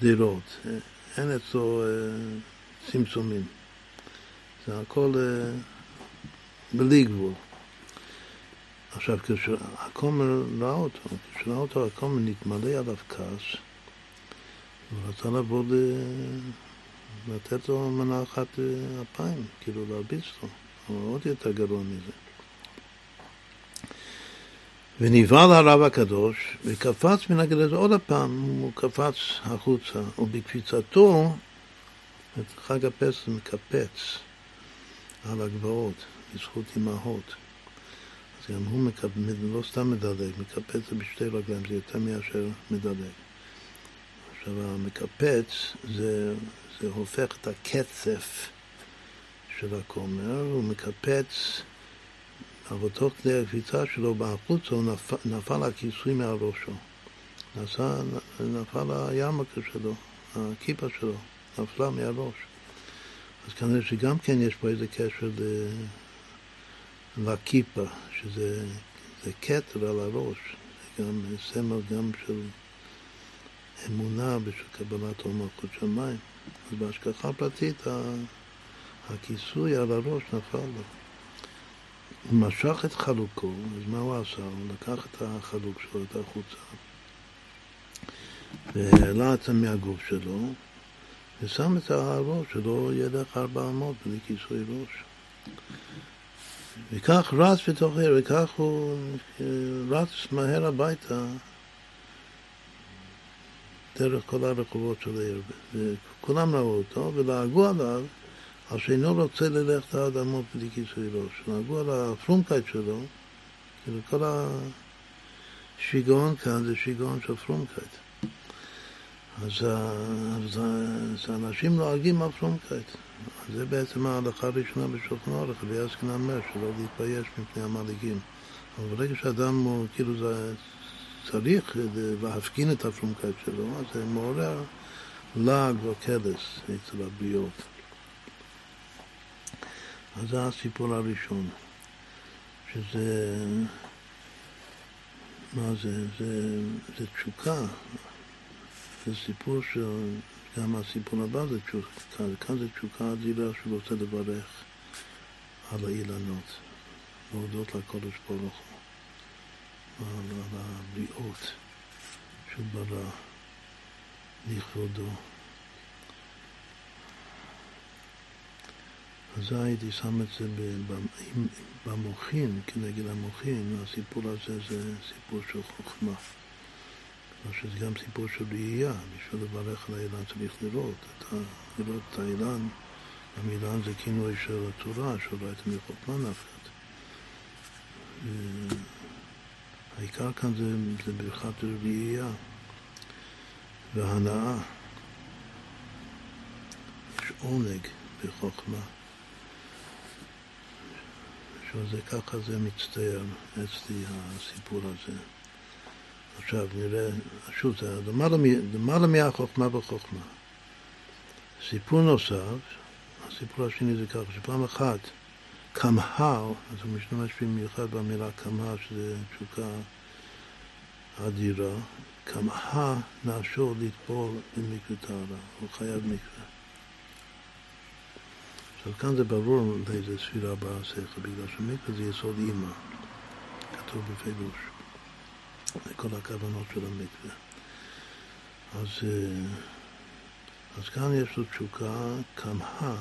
דירות, אין אצלו אה, צמצומים. זה הכל אה, בלי גבול. עכשיו, כשהכומר ראה אותו, כשראה אותו הכומר נתמלא עליו כעס, הוא רצה לבוא ל... לתת לו מנה אחת אה, אפיים, כאילו להרביץ לו, אבל עוד יותר גרוע מזה. ונבהל הרב הקדוש וקפץ מן הגדר, עוד הפעם הוא קפץ החוצה, ובקפיצתו, את חג הפסח מקפץ על הגבעות, בזכות אמהות. אז גם הוא מקפ... לא סתם מדלג, מקפץ בשתי רגליים, זה יותר מאשר מדלג. עכשיו המקפץ זה, זה הופך את הקצף של הכומר, הוא מקפץ, אבל תוך כדי הקפיצה שלו בחוצה הוא נפל, נפל הכיסוי מעל ראשו. נסע, נפל הירמקה שלו, הכיפה שלו, נפלה מהראש. אז כנראה שגם כן יש פה איזה קשר ל... לכיפה, שזה כתר על הראש, זה גם סמל גם של אמונה בשביל קבלת עול מלכות שמיים. אז בהשגחה פרטית הכיסוי על הראש נפל לו. הוא משך את חלוקו, אז מה הוא עשה? הוא לקח את החלוק שלו, את החוצה, והעלה את זה מהגוף שלו, ושם את הראש, שלא ילך ארבע אמות בלי כיסוי ראש. וכך רץ בתוך העיר, וכך הוא רץ מהר הביתה דרך כל הרחובות של העיר. וכולם ראו אותו ולעגו עליו על שאינו רוצה ללכת עד עמוק בלי כיסוי ראש. לעגו על הפרומקייט שלו, כאילו כל השיגעון כאן זה שיגעון של פרומקייט. אז, אז, אז אנשים לועגים על פרומקייט. זה בעצם ההלכה הראשונה בשולחן אורך, ויעסקין אומר שלא להתבייש מפני המלעיגים. אבל ברגע שאדם הוא כאילו זה צריך להפגין את ה פרומקייט שלו, אז זה מעורר לעג וקלס אצל הבריות. אז זה הסיפור הראשון, שזה, מה זה? זה, זה תשוקה, זה סיפור של, גם הסיפור הבא זה תשוקה, כאן זה תשוקה אדירה שהוא רוצה לברך על האילנות, להודות לקודש ברוך הוא, על, על הבריאות שהוא ברא לכבודו. אז הייתי שם את זה במוחין, כנגד המוחין, הסיפור הזה זה סיפור של חוכמה. כלומר שזה גם סיפור של ראייה, בשביל לברך על האילן צריך לראות, את ה, לראות את האילן, המילן זה כינוי של התורה, שראיתם מחוכמה נפקת. העיקר כאן זה, זה ברכת ראייה והנאה. יש עונג בחוכמה. שזה ככה זה מצטער אצלי הסיפור הזה. עכשיו נראה, שוב, זה למעלה מהחוכמה בחוכמה. סיפור נוסף, הסיפור השני זה ככה, שפעם אחת כמהר, אז הוא משתמש במיוחד במילה כמהר, שזה תשוקה אדירה, כמהר נפשו לטבול במקווה טהרה, הוא חייב מקווה. עכשיו כאן זה ברור לאיזה ספירה באה השכל, בגלל שמקווה זה יסוד אימא, כתוב בפירוש. זה כל הכוונות של המקווה. אז, אה, אז כאן יש לו תשוקה, כמהה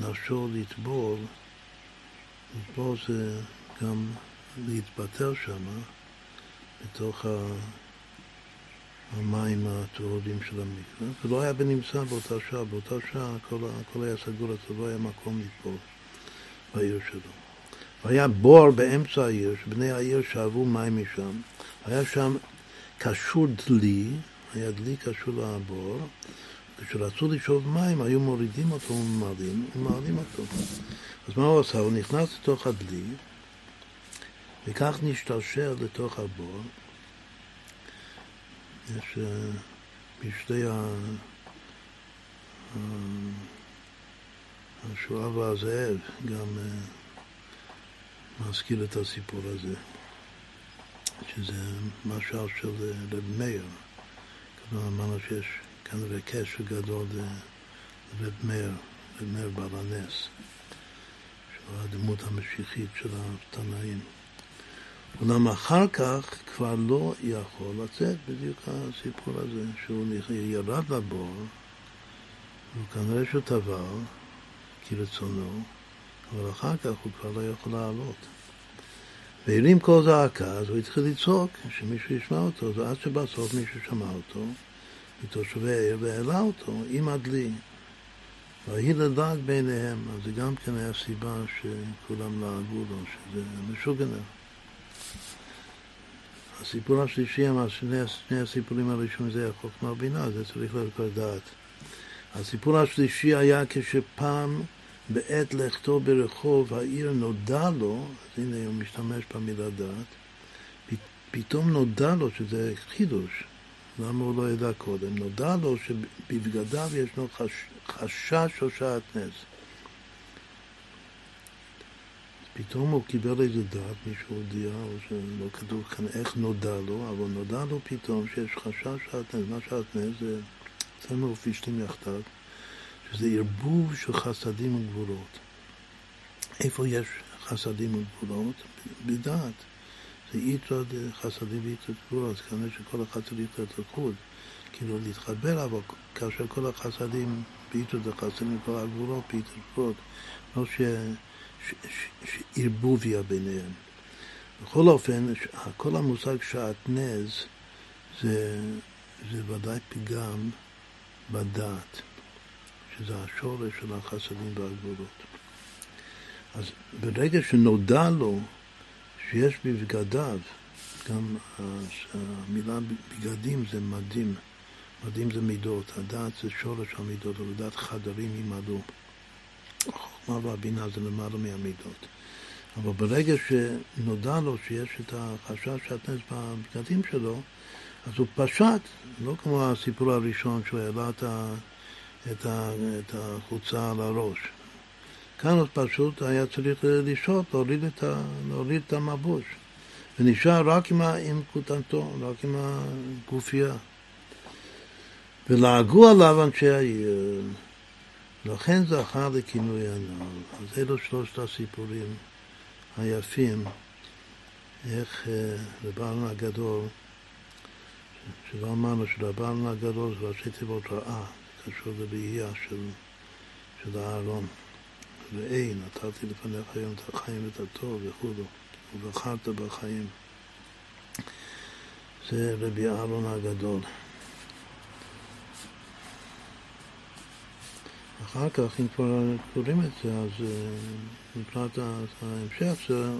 נפשו לטבול, לטבול זה גם להתבטל שם, בתוך המים הטהורים של המקווה. זה לא היה בנמצא באותה שעה, באותה שעה הכל, הכל היה סגור, אז לא היה מקום לטבול בעיר שלו. והיה בור באמצע העיר, שבני העיר שאבו מים משם. היה שם קשור דלי, היה דלי קשור לבור, כשרצו לשאוב מים היו מורידים אותו ומעלים, ומעלים אותו. אז מה הוא עשה? הוא נכנס לתוך הדלי, וכך נשתרשר לתוך הבור. יש uh, בשתי ה... השואה והזאב גם uh, מזכיר את הסיפור הזה. שזה משל של אה, רב מאיר. כלומר, אמרנו שיש כנראה קשר גדול לרב מאיר, רב מאיר בעל הנס, שהוא הדמות המשיחית של התנאים. אולם אחר כך כבר לא יכול לצאת בדיוק הסיפור הזה, שהוא ירד לבור, וכנראה שהוא טבל כרצונו, אבל אחר כך הוא כבר לא יכול לעלות. והרים קול זעקה, אז הוא התחיל לצעוק, שמישהו ישמע אותו, ועד שבסוף מישהו שמע אותו, מתושבי העיר, והעלה אותו עם הדלי. ויהי לדעת ביניהם, אז זה גם כן היה סיבה שכולם לעגו לו, שזה משוגנר. הסיפור השלישי, שני, שני הסיפורים הראשונים זה החוכמה ובינה, זה צריך לדעת. הסיפור השלישי היה כשפעם בעת לכתו ברחוב העיר נודע לו, אז הנה הוא משתמש במילה דעת, פתאום נודע לו שזה חידוש, למה הוא לא ידע קודם? נודע לו שבבגדיו ישנו חש, חשש או שעטנז. פתאום הוא קיבל איזה דעת, מישהו הודיע, או שלא כתוב כאן איך נודע לו, אבל נודע לו פתאום שיש חשש שעטנז. מה שעטנז זה צמר ופשתים יחדיו. שזה ערבוב של חסדים וגבולות. איפה יש חסדים וגבולות? בדעת. זה איתו חסדים ואיתו גבולות, אז כנראה שכל אחד צריך להיות לחוד, כאילו להתחבר, אבל כאשר כל החסדים זה חסדים וכל הגבולות באיתו גבולות, לא שערבוביה ביניהם. בכל אופן, כל המושג שעטנז זה, זה ודאי פגם בדעת. שזה השורש של החסדים והגבולות. אז ברגע שנודע לו שיש בבגדיו, גם המילה בגדים זה מדים, מדים זה מידות, הדעת זה שורש המידות, ולדעת חדרים ימלאו. החוכמה והבינה זה למעלה מהמידות. אבל ברגע שנודע לו שיש את החשש שהטנס בבגדים שלו, אז הוא פשט, לא כמו הסיפור הראשון שהוא העלה את, ה, את, ה, את החוצה על הראש. כאן הוא פשוט היה צריך לשהות, להוריד את, להוריד את המבוש. ונשאר רק עם, עם כותנתו, רק עם הגופייה. ולעגו עליו אנשי העיר. לכן זכה לכינוי הנעל. אז אלו שלושת הסיפורים היפים, איך אה, רבן הגדול, שלא אמרנו שרבן הגדול זה ראשי תיבות רעה, קשור לראייה של, של אהרון. ראה, נתתי לפניך היום את החיים ואת הטוב וכו', ובחרת בחיים. זה רבי אהרון הגדול. אחר כך, אם כבר קוראים את זה, אז אה, מבחינת ההמשך זה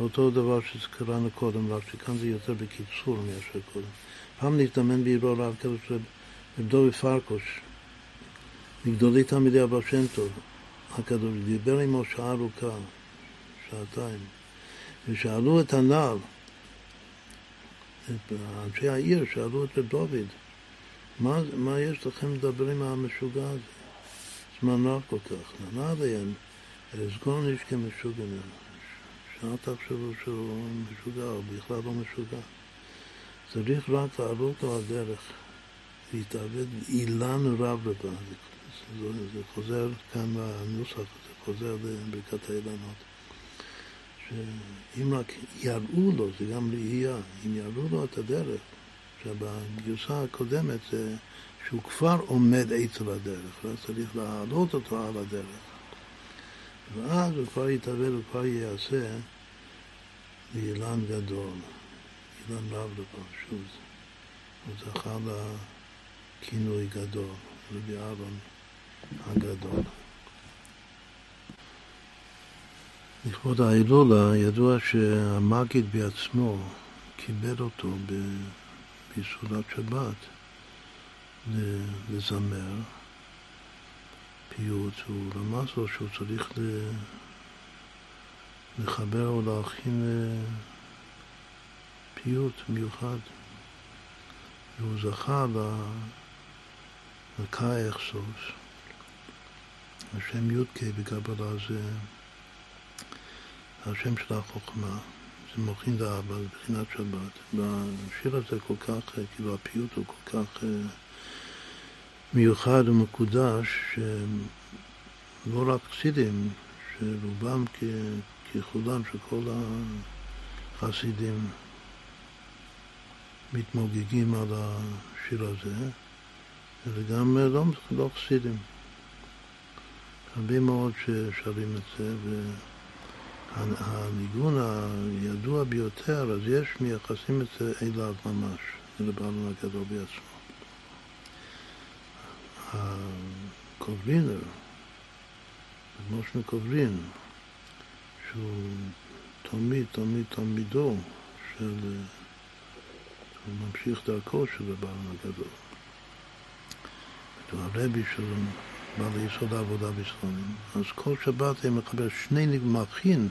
אותו דבר שקראנו קודם, רק שכאן זה יותר בקיצור מאשר קודם. פעם נזדמן בעירו רב קדוש רב דובי פרקוש, מגדולי תלמידי אבא שם טוב, הקדוש, דיבר עמו שעה ארוכה, שעתיים, ושאלו את הנעל, אנשי העיר שאלו את רב דוד, מה, מה יש לכם לדבר עם המשוגע הזה? רב כל כך. נענה עליהם, לסגור איש כמשוגע. שאל תחשבו שהוא משוגע, או בכלל לא משוגע. צריך רק לעלות לו הדרך, להתעבד אילן רב רבה. זה, חוזר כאן בנוסח, זה חוזר לברכת האילנות. שאם רק יראו לו, זה גם ראייה, אם יראו לו את הדרך, בגרסה הקודמת זה שהוא כבר עומד אצל הדרך, ואז צריך להעלות אותו על הדרך. ואז הוא כבר יתאבד, הוא כבר יעשה לאילן גדול, אילן רב לבן, שוב, הוא זכה לכינוי גדול, רבי אהרון הגדול. לכבוד ההילולה ידוע שהמגיד בעצמו קיבל אותו בסעודת שבת. לזמר פיוט, הוא רמז לו שהוא צריך לחבר או להכין אה, פיוט מיוחד. והוא זכה לקאי אכסוס. השם י"ק בקבלה זה השם של החוכמה, זה מוכין דאבא, זה בחינת שבת. והשיר הזה כל כך, כאילו הפיוט הוא כל כך... מיוחד ומקודש, שלא רק חסידים, שרובם ככולם, שכל החסידים מתמוגגים על השיר הזה, וגם לא, לא חסידים. הרבה מאוד ששרים את זה, והניגון הידוע ביותר, אז יש מייחסים את זה אליו ממש, אל הבעלון הגדול בעצמו. הקוברינר, משה קוברין, שהוא תלמיד, תלמיד תלמידו של, הוא ממשיך דרכו של הבעל הגדול. הוא הרבי של בעל יסוד העבודה בישראלים. אז כל שבת הם מקבל שני מכין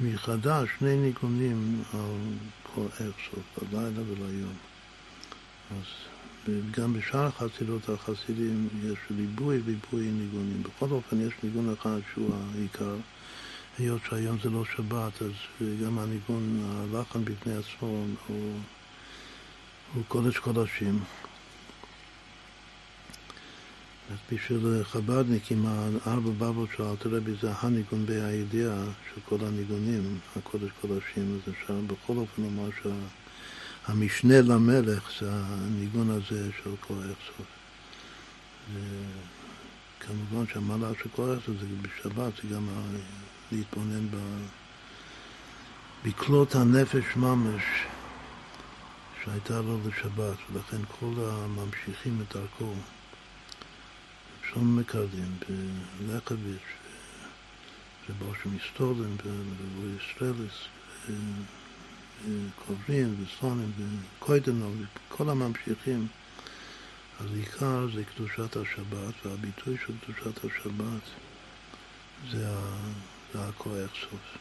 מחדש שני ניגונים על כל איך סוף, בלילה וליום. אז וגם בשאר החסידות החסידים יש ריבוי ריבוי ניגונים. בכל אופן יש ניגון אחד שהוא העיקר. היות שהיום זה לא שבת, אז גם הניגון, הלחן בפני עצמו הוא, הוא קודש קודשים. אז בשביל חב"דניקים, הארבע בבות של אלתר רבי זה הניגון בהידיעה של כל הניגונים, הקודש קודשים, אז אפשר בכל אופן לומר שה... המשנה למלך זה הניגון הזה של כוח סוף. כמובן שהמעלה של כוח סוף זה בשבת, זה גם להתבונן ב... בקלות הנפש ממש שהייתה לו לשבת, ולכן כל הממשיכים את דרכו, שון מקרדין, בלקביץ', ובושם מסטולן, ורועי סטרלס, קוברים וסונים וקוידנו וכל הממשיכים, אז עיקר זה קדושת השבת, והביטוי של קדושת השבת זה זה הכוח סוף.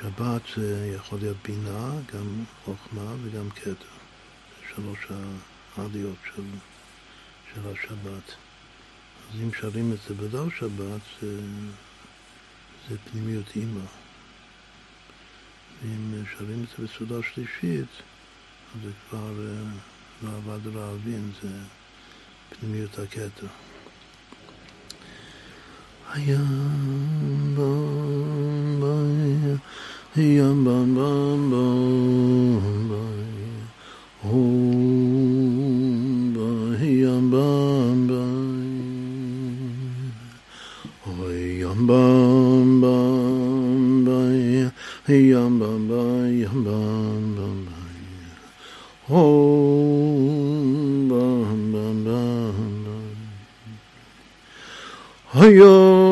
שבת זה יכול להיות בינה, גם חוכמה וגם כתר. שלוש העליות של, של השבת. אז אם שרים את זה בדל שבת, זה, זה פנימיות אימא. ואם שרים את זה בסעודה שלישית, אז זה כבר לא עבד להבין, זה פנימיות הכתר. הים בם בם ים בם בם בם 哎呦。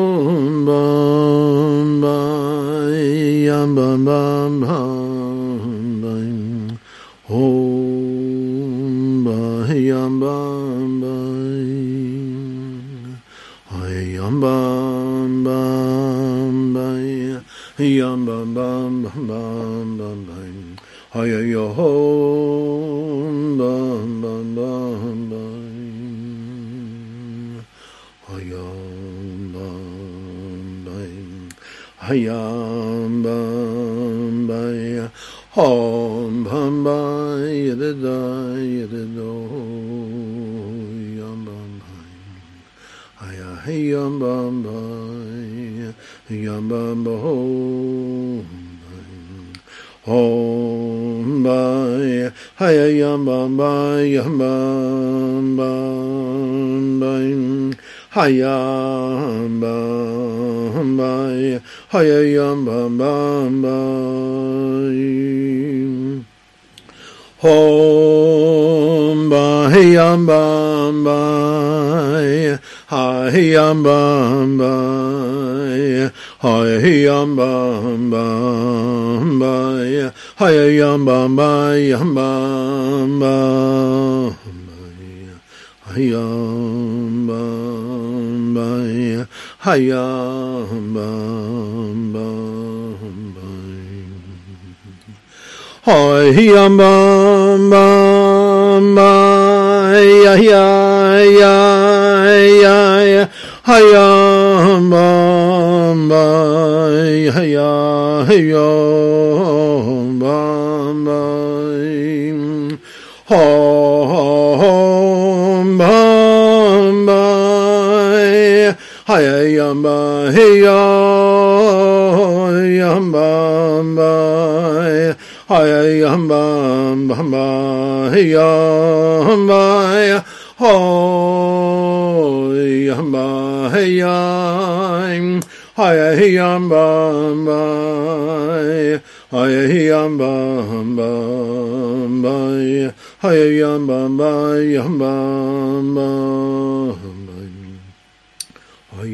hayayam bam bam bam hom bahayam bam bam hayayam bam bam hayayam bam bam hayayam bam bam bam bam hayam bam bam hayam bam Hoi yam bam bam ya ya ya ya ya Hoi yam bam bam ya ya yam bam bam Ho hey yam bam Hi hamba hamba hey hamba hi hamba hey hi hey hamba hi hey hamba hamba hi hey hamba hamba hamba hi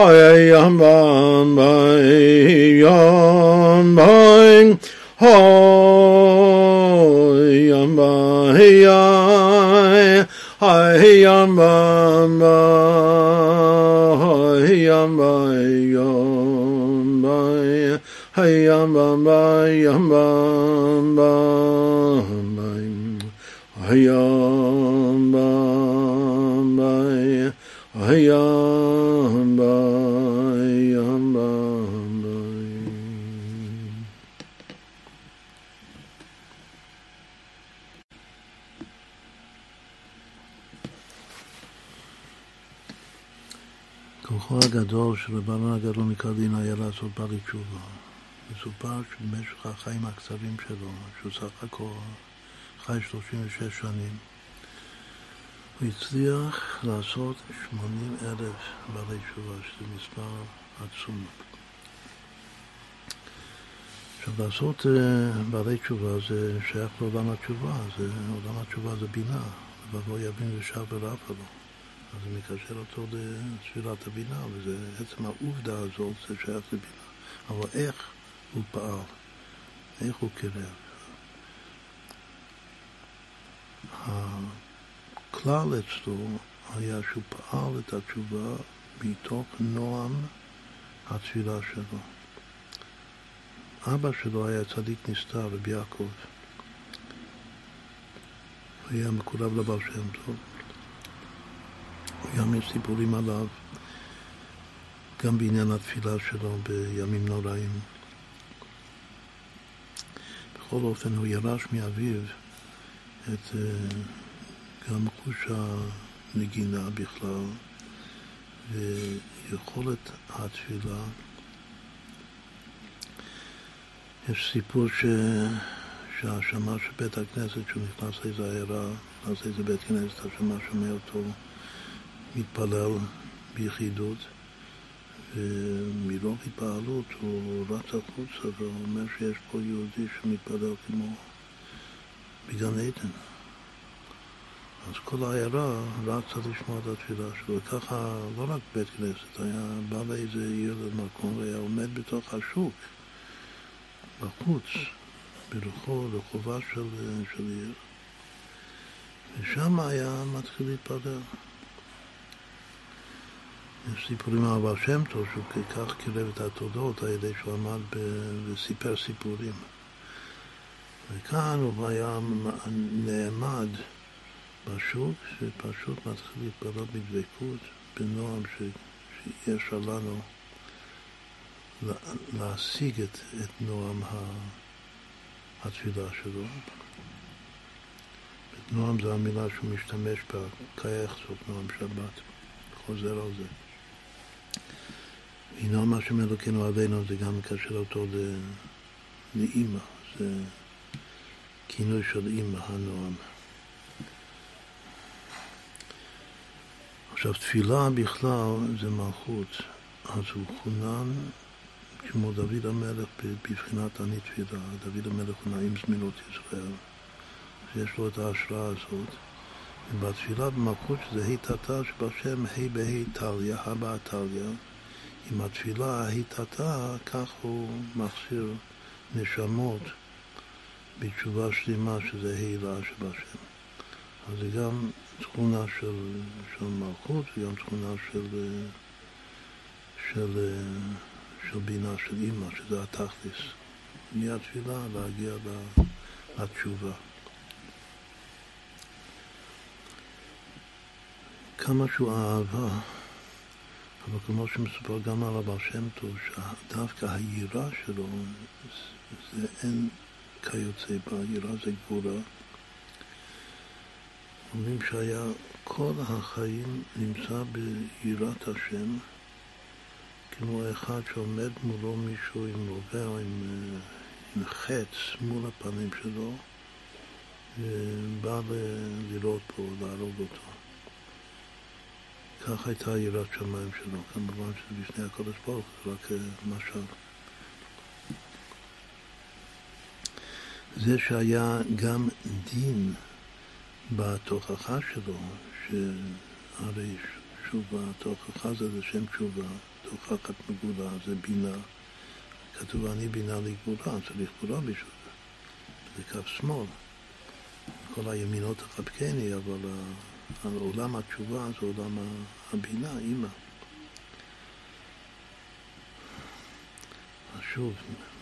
hai yam ban bai yam bai hai yam bai yai hai yam ban bai hai yam bai yam bai hai yam ban bai yam ban bai hai yam ban bai hai yam כוחו הגדול של רבנו הגדול מקדין היה לעשות בעלי תשובה. מסופר שבמשך החיים הקצרים שלו, שהוא סך הכל חי 36 שנים, הוא הצליח לעשות 80 אלף בעלי תשובה, שזה מספר עצום. עכשיו, לעשות uh, בעלי תשובה זה שייך לעולם התשובה, זה, עולם התשובה זה בינה, לבוא יבין ושב ולאף לו. אז זה מקשר אותו לתפילת הבינה, וזה עצם העובדה הזאת, זה שייך לבינה. אבל איך הוא פעל, איך הוא קירב. הכלל אצלו היה שהוא פעל את התשובה מתוך נועם התפילה שלו. אבא שלו היה צדיק נסתר, רבי יעקב. הוא היה מקורב לבעל שם טוב. גם יש סיפורים עליו, גם בעניין התפילה שלו בימים נוראים. בכל אופן, הוא ירש מאביו את אה, גם חוש הנגינה בכלל ויכולת התפילה. יש סיפור ש... שהשמש של בית הכנסת, כשהוא נכנס לאיזה עיירה, נכנס לאיזה בית כנסת, השמש שומע אותו מתפלל ביחידות, ומרוב התפעלות הוא רץ החוצה ואומר שיש פה יהודי שמתפלל כמו בגן עדן. אז כל העיירה רצה לשמוע את התפילה שלו, וככה לא רק בית כנסת, היה בא לאיזה עיר למקום והיה עומד בתוך השוק, בחוץ, ברחוב, רחובה של, של עיר, ושם היה מתחיל להתפלל. יש סיפורים על הבעל שם טוב, שהוא כך קירב את התודות על ידי שהוא עמד וסיפר סיפורים. וכאן הוא היה נעמד בשוק, שפשוט מתחיל להתפלל בדבקות, בנועם שיש לנו להשיג את, את נועם התפילה שלו. נועם זה המילה שהוא משתמש בה, כאיך זאת נועם שבת, חוזר על זה. הנה מה שמלוקינו עלינו זה גם מקשר אותו לאימא, זה כינוי של אימא, הנועם. עכשיו, תפילה בכלל זה מלכות, אז הוא חונן כמו דוד המלך בבחינת אני תפילה. דוד המלך הוא נעים זמינות ישראל, שיש לו את ההשראה הזאת. ובתפילה במלכות שזה היטתה שבשם ה' בה' טליה, הבא טליה. עם התפילה ההיטתה, כך הוא מכשיר נשמות בתשובה שלמה שזה הילה שבשם. אז זה גם תכונה של, של מלכות וגם תכונה של, של, של בינה של אימא, שזה התכלס. מהתפילה להגיע לתשובה. כמה שהוא אהבה, אבל כמו שמסופר גם על הבעל שם טוב, שדווקא היראה שלו זה אין כיוצא בה, היראה זה גבורה. אומרים שהיה כל החיים נמצא ביראת השם, כמו אחד שעומד מולו מישהו עם רובה או עם, עם חץ מול הפנים שלו, ובא לראות פה, להרוג אותו. כך הייתה יראת שמיים שלו, כמובן שזה לפני הקודש ברוך הוא, רק משל. זה שהיה גם דין בתוכחה שלו, שהרי תשובה, תוכחה זה לשם תשובה, תוכחת מגולה זה בינה. כתוב אני בינה לגבולה, צריך גבולה בשביל זה. זה כף שמאל. כל הימינות תחבקני, אבל על עולם התשובה זה עולם הבינה, אימא. אז שוב,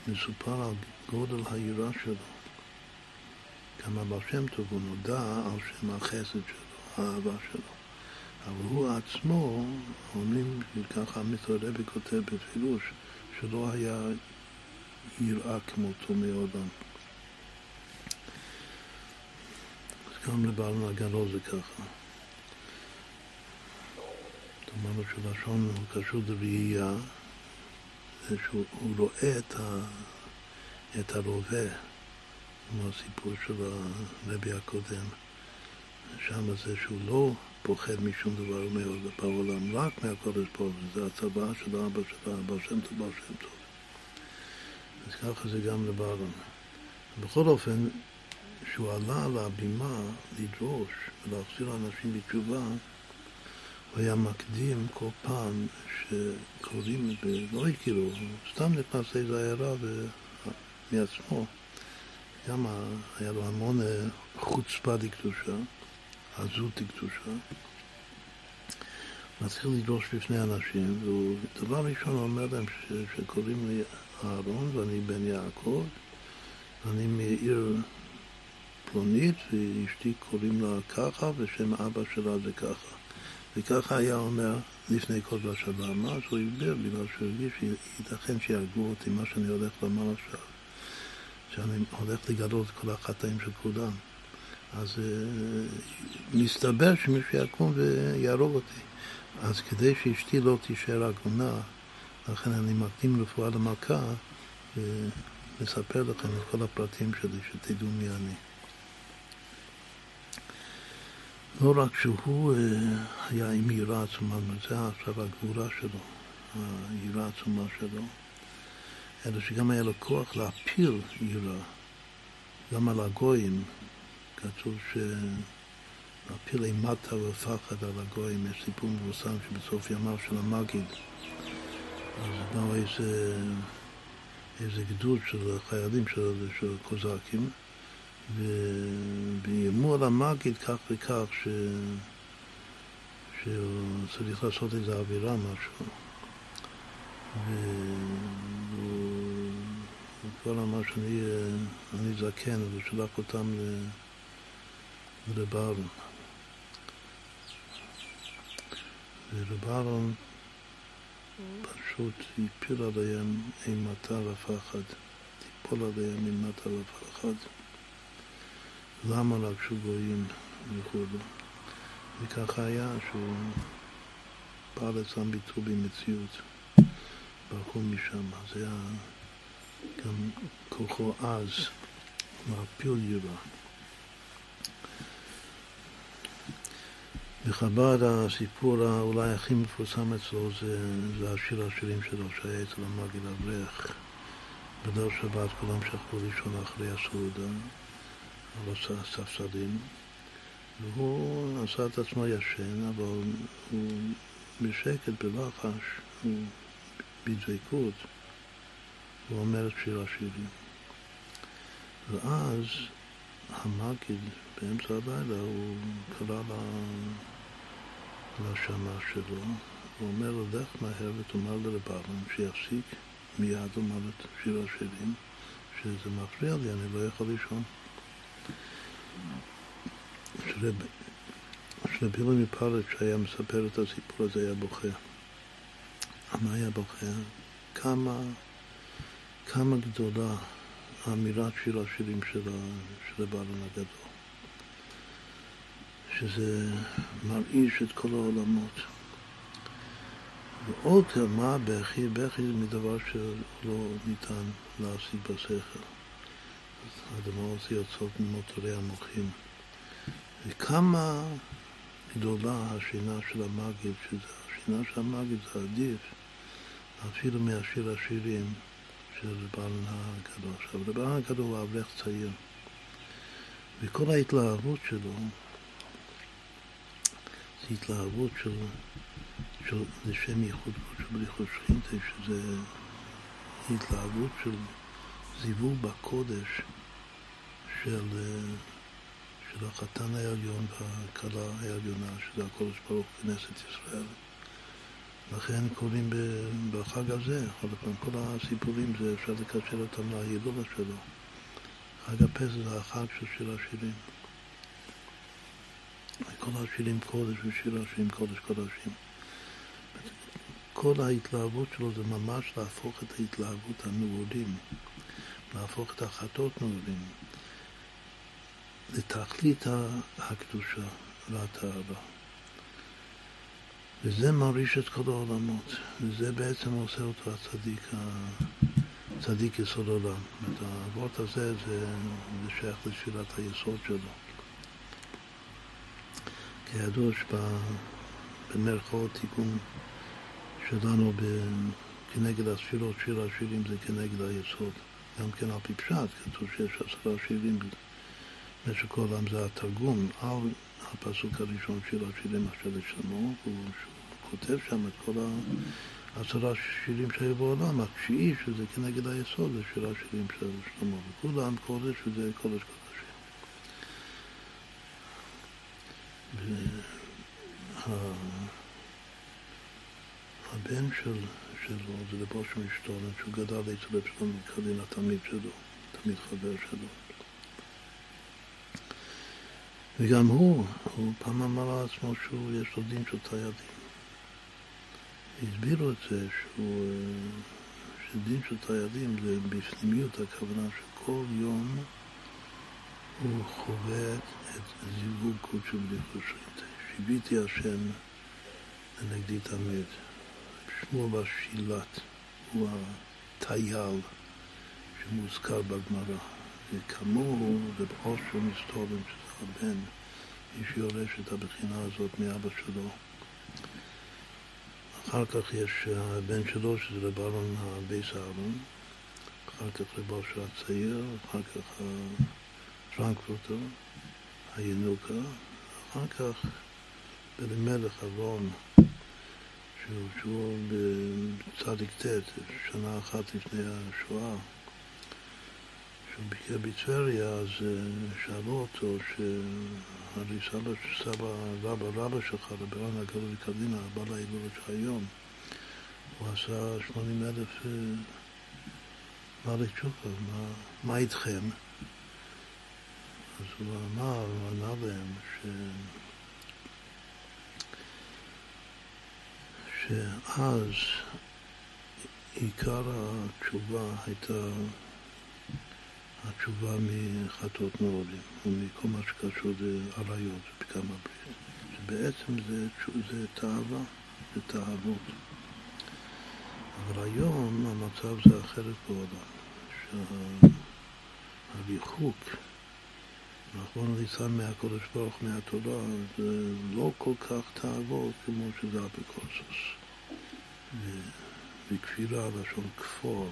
מסופר על גודל היראה שלו. גם הבעל שם טוב הוא נודע על שם החסד שלו, האהבה שלו. אבל הוא עצמו, אומרים, ככה המתרבי כותב בפירוש, שלא היה יראה כמותו מעולם. אז גם לבעל נגלו זה ככה. אמרנו שלשון הוא קשור לראייה, זה שהוא רואה את את הרובה, כמו הסיפור של הרבי הקודם, שם זה שהוא לא פוחד משום דבר מאוד בעולם, רק מהקודש פה, וזה הצבא של אבא של אבא שם טוב, בר שם טוב. אז ככה זה גם לבעלם. בכל אופן, כשהוא עלה על הבימה לדרוש ולהחזיר אנשים בתשובה, הוא היה מקדים כל פעם שקוראים, ולא הכירו, סתם נכנס לאיזו עיירה מעצמו. גם היה לו המון אה, חוצפה דקדושה, עזות דקדושה. מתחיל לדרוש בפני אנשים, והוא דבר ראשון אומר להם שקוראים לי אהרון ואני בן יעקב, ואני מעיר פלונית, ואשתי קוראים לה ככה, ושם אבא שלה זה ככה. וככה היה אומר לפני כל ראש הבמה, אז הוא הסביר בגלל שהוא הרגיש שייתכן שיהרגו אותי מה שאני הולך לומר עכשיו, שאני הולך לגלות את כל החטאים של כולם. אז uh, מסתבר שמישהו יקום ויהרוג אותי. אז כדי שאשתי לא תישאר עגונה, לכן אני מקדים רפואה למכה ולספר לכם את כל הפרטים שלי, שתדעו מי אני. לא רק שהוא אה, היה עם יראה עצומה, זה עכשיו הגבורה שלו, היראה העצומה שלו, אלא שגם היה לו כוח להפיל יראה, גם על הגויים. כתוב ש... להפיל אימתה ופחד על הגויים, יש סיפור מבוסם שבסוף ימיו של המגיד, אז באו איזה, איזה גדוד של חיילים של, של קוזקים, ואיימו על המגיד כך וכך ש... שהוא צריך לעשות איזה אווירה, משהו. והוא כבר אמר שאני אני זקן, והוא שלח אותם לברון. ורב אהרון פשוט הפיל עליהם אימתה ופחד, תיפול עליהם אימתה ופחד. למה לבשו גויים וכו'. וככה היה שהוא פעל אצלם ביטול במציאות. ברחו משם. זה היה גם כוחו אז, מעפיל יראה. בחב"ד הסיפור אולי הכי מפורסם אצלו זה, זה השיר השירים שלו שהיה אצל המגיד אברך. בליל שבת כולם שכבו לישון אחרי הסעודה. על הספסלים, והוא עשה את עצמו ישן, אבל הוא בשקט, בלחש, הוא בדבקות, הוא אומר את שיר השירים. ואז המגיד באמצע הלילה הוא קרא לשמה שלו, הוא אומר לו, לך מהר ותאמר לרבלן שיפסיק מיד לומר את שיר השירים, שזה מפריע לי, אני לא יכול לישון. שרבי אילן מפלט, שהיה מספר את הסיפור הזה, היה בוכה. מה היה בוכה? כמה, כמה גדולה אמירת שיר השירים של, של הבעלון הגדול. שזה מרעיש את כל העולמות. ועוד מה בכי? בכי זה מדבר שלא ניתן להשיג בשכל. הדמעות זה יוצאות ממוטורי המוחים. וכמה גדולה השינה של המגיד, שזה השינה של המגיד זה עדיף אפילו מהשיר השירים של רבן הגדול. עכשיו, רבן הגדול הוא אברך צעיר, וכל ההתלהבות שלו זה התלהבות של, של לשם ייחוד של בריחוד שכינתה, שזה התלהבות של זיווג בקודש של, של החתן העליון והכלה העליונה, שזה הקודש ברוך כנסת ישראל. לכן קוראים בחג הזה, כל הסיפורים זה אפשר לקשר אותם להילולה שלו. חג הפסח זה החג של שיר השירים. כל השירים קודש ושיר השירים קודש קודשים. כל ההתלהבות שלו זה ממש להפוך את ההתלהבות הנעורים, להפוך את החטאות נעורים לתכלית הקדושה והטהרה. וזה מרעיש את כל העולמות, וזה בעצם עושה אותו הצדיק צדיק יסוד עולם. אומרת, האבות הזה זה, זה שייך לתפילת היסוד שלו. כידוע שבמרכאות תיקון שלנו כנגד התפילות, שיר השירים זה כנגד היסוד. גם כן על פי פשט, כתוב שיש עשרה שירים במשך כל העם זה התרגום על הפסוק הראשון של השירים אשר לשלמו, הוא כותב שם את כל העשרה שירים שהיו בעולם, התשיעי שזה כנגד היסוד, זה שיר השירים של שלמה, וכולם קודש וזה קודש קודשים. והבן של שלו, זה לבוש משתולן, שהוא גדל אצל רב שלמה מקדין, התלמיד שלו, תלמיד חבר שלו. וגם הוא, הוא פעם אמר לעצמו שהוא, יש לו דין של תיידים. הסבירו את זה שהוא, שדין של תיידים זה בפנימיות הכוונה שכל יום הוא חווה את זיווג קודשו בלי חושרית. שיביתי השם לנגדי תמיד. שמו בשילת הוא הטייל שמוזכר בגמרא. וכמוהו רב אושר מסתובב, שזה הבן, מי שיורש את הבחינה הזאת מאבא שלו. אחר כך יש הבן שלו, שזה רב אהרון הבייס אהרון, אחר כך רב אושר הצעיר, אחר כך פרנקפורטר, הינוקה, אחר כך בלימלך אברון שהוא, שהוא בצדיק ט', שנה אחת לפני השואה, כשהוא ביקר בטבריה, אז אה, שאלו אותו שהרי סבא, סבא, רבא, רבא שלך, רברן הגדול וקדימה, בעל ההילולה של היום, הוא עשה שמונים אלף אה, בעלי תשובה, מה, מה איתכם? אז הוא אמר, הוא ענה להם, ש... שאז עיקר התשובה הייתה התשובה מחטאות נעולים ומכל מה שקשור לעריות ובקם הברית. שבעצם זה, זה תאווה, זה תאוות. אבל היום המצב זה אחרת בעולם. שהריחוק, נכון ליצן מהקודש ברוך מהתורה, זה לא כל כך תאוות כמו שזה אפיקורסוס. וכפירה, לשון כפור,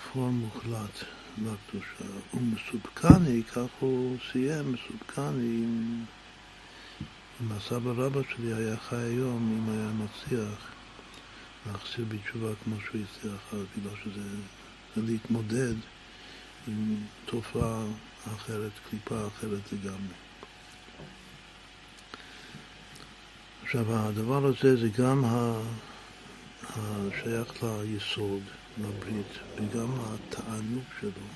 כפור מוחלט לקדושה. ומסופקני, כך הוא סיים, מסופקני עם, עם הסבא רבא שלי היה חי היום, אם היה מצליח להחזיר בתשובה כמו שהוא הצליח, בגלל שזה זה להתמודד עם תופעה אחרת, קליפה אחרת לגמרי. עכשיו, הדבר הזה זה גם השייך ליסוד, לברית, וגם התענוג שלו.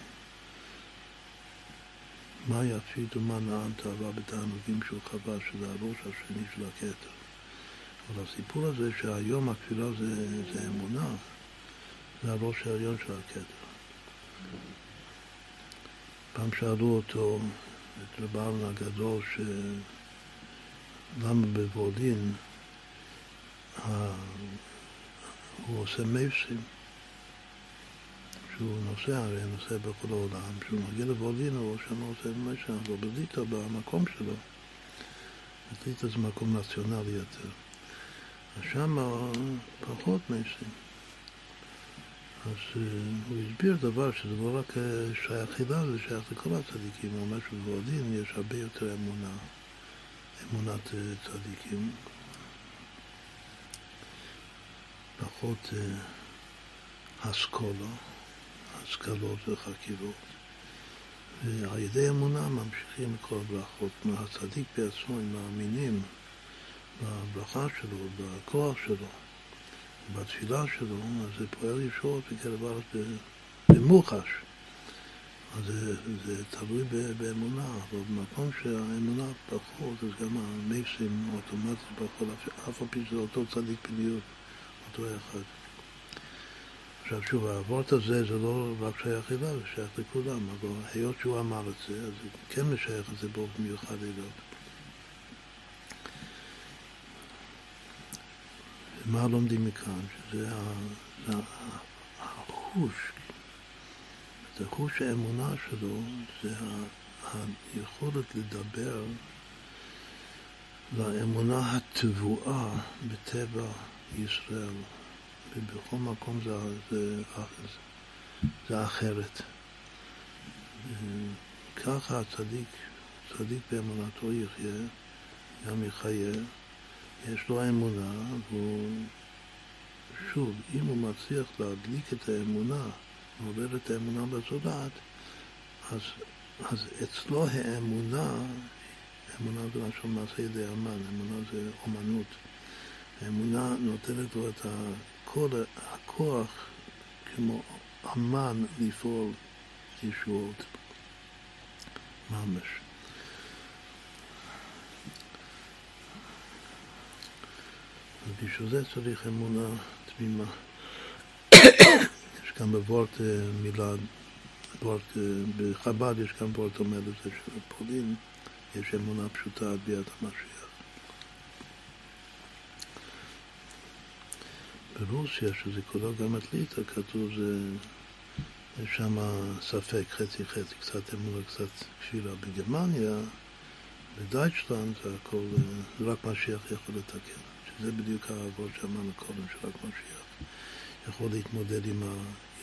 מה יפית ומה נען תאווה בתענוגים שהוא חווה, שזה הראש השני של הכתר. אבל הסיפור הזה שהיום הכפירה זה, זה אמונה, זה הראש העליון של הכתר. פעם שאלו אותו, את רבן הגדול, ש... למה בוולין הוא עושה מייסים, שהוא נוסע, הרי נוסע בכל העולם, כשהוא מגיע לוולין הוא שם עושה מייסים, אבל בליטא במקום שלו, בליטא זה מקום נציונלי יותר, אז שם פחות מייסים. אז uh, הוא הסביר דבר שזה לא רק שייך חידה, זה שייך לכל הצדיקים, הוא אומר שבוולין יש הרבה יותר אמונה. אמונת אה, צדיקים, פחות אסכולה, אה, השכלות וחקירות. ועל ידי אמונה ממשיכים כל הברכות. הצדיק בעצמו, הם מאמינים בברכה שלו, בכוח שלו, בתפילה שלו, אז זה פועל ישועות בקרב הארץ במוחש. אז זה, זה תלוי באמונה, אבל במקום שהאמונה פחות, אז גם המייסים אוטומטית פחות, אף על פי שזה אותו צדיק פניות, אותו אחד. עכשיו שוב, האבות הזה זה לא רק שייך אליו, זה שייך לכולם, אבל היות שהוא אמר את זה, אז כן משייך את זה באופן מיוחד אליו. ומה לומדים מכאן? שזה החוש, את החוש האמונה שלו זה היכולת לדבר לאמונה הטבועה בטבע ישראל, ובכל מקום זה, זה, זה אחרת. ככה הצדיק, צדיק באמונתו יחיה, גם יחיה, יש לו אמונה, והוא, שוב, אם הוא מצליח להדליק את האמונה, לעורר את האמונה בזולת, אז, אז אצלו האמונה, אמונה זה משהו מעשה ידי אמן, אמונה זה אומנות. האמונה נותנת לו את כל הכוח כמו אמן לפעול ישועות ממש. ובשביל זה צריך אמונה תמימה. יש כאן בוורט אה, מילה, וורט, אה, בחב"ד יש כאן וורט אומר לזה שבפולין יש אמונה פשוטה עד ביאת המשיח. ברוסיה, שזה כולו גם את ליטא, כתוב זה, יש שם ספק, חצי חצי, קצת אמונה, קצת כפירה. בגרמניה, בדייטשלנד זה הכל, אה, זה רק משיח יכול לתקן. שזה בדיוק העבוד שאמרנו קודם, שרק משיח יכול להתמודד עם, ה,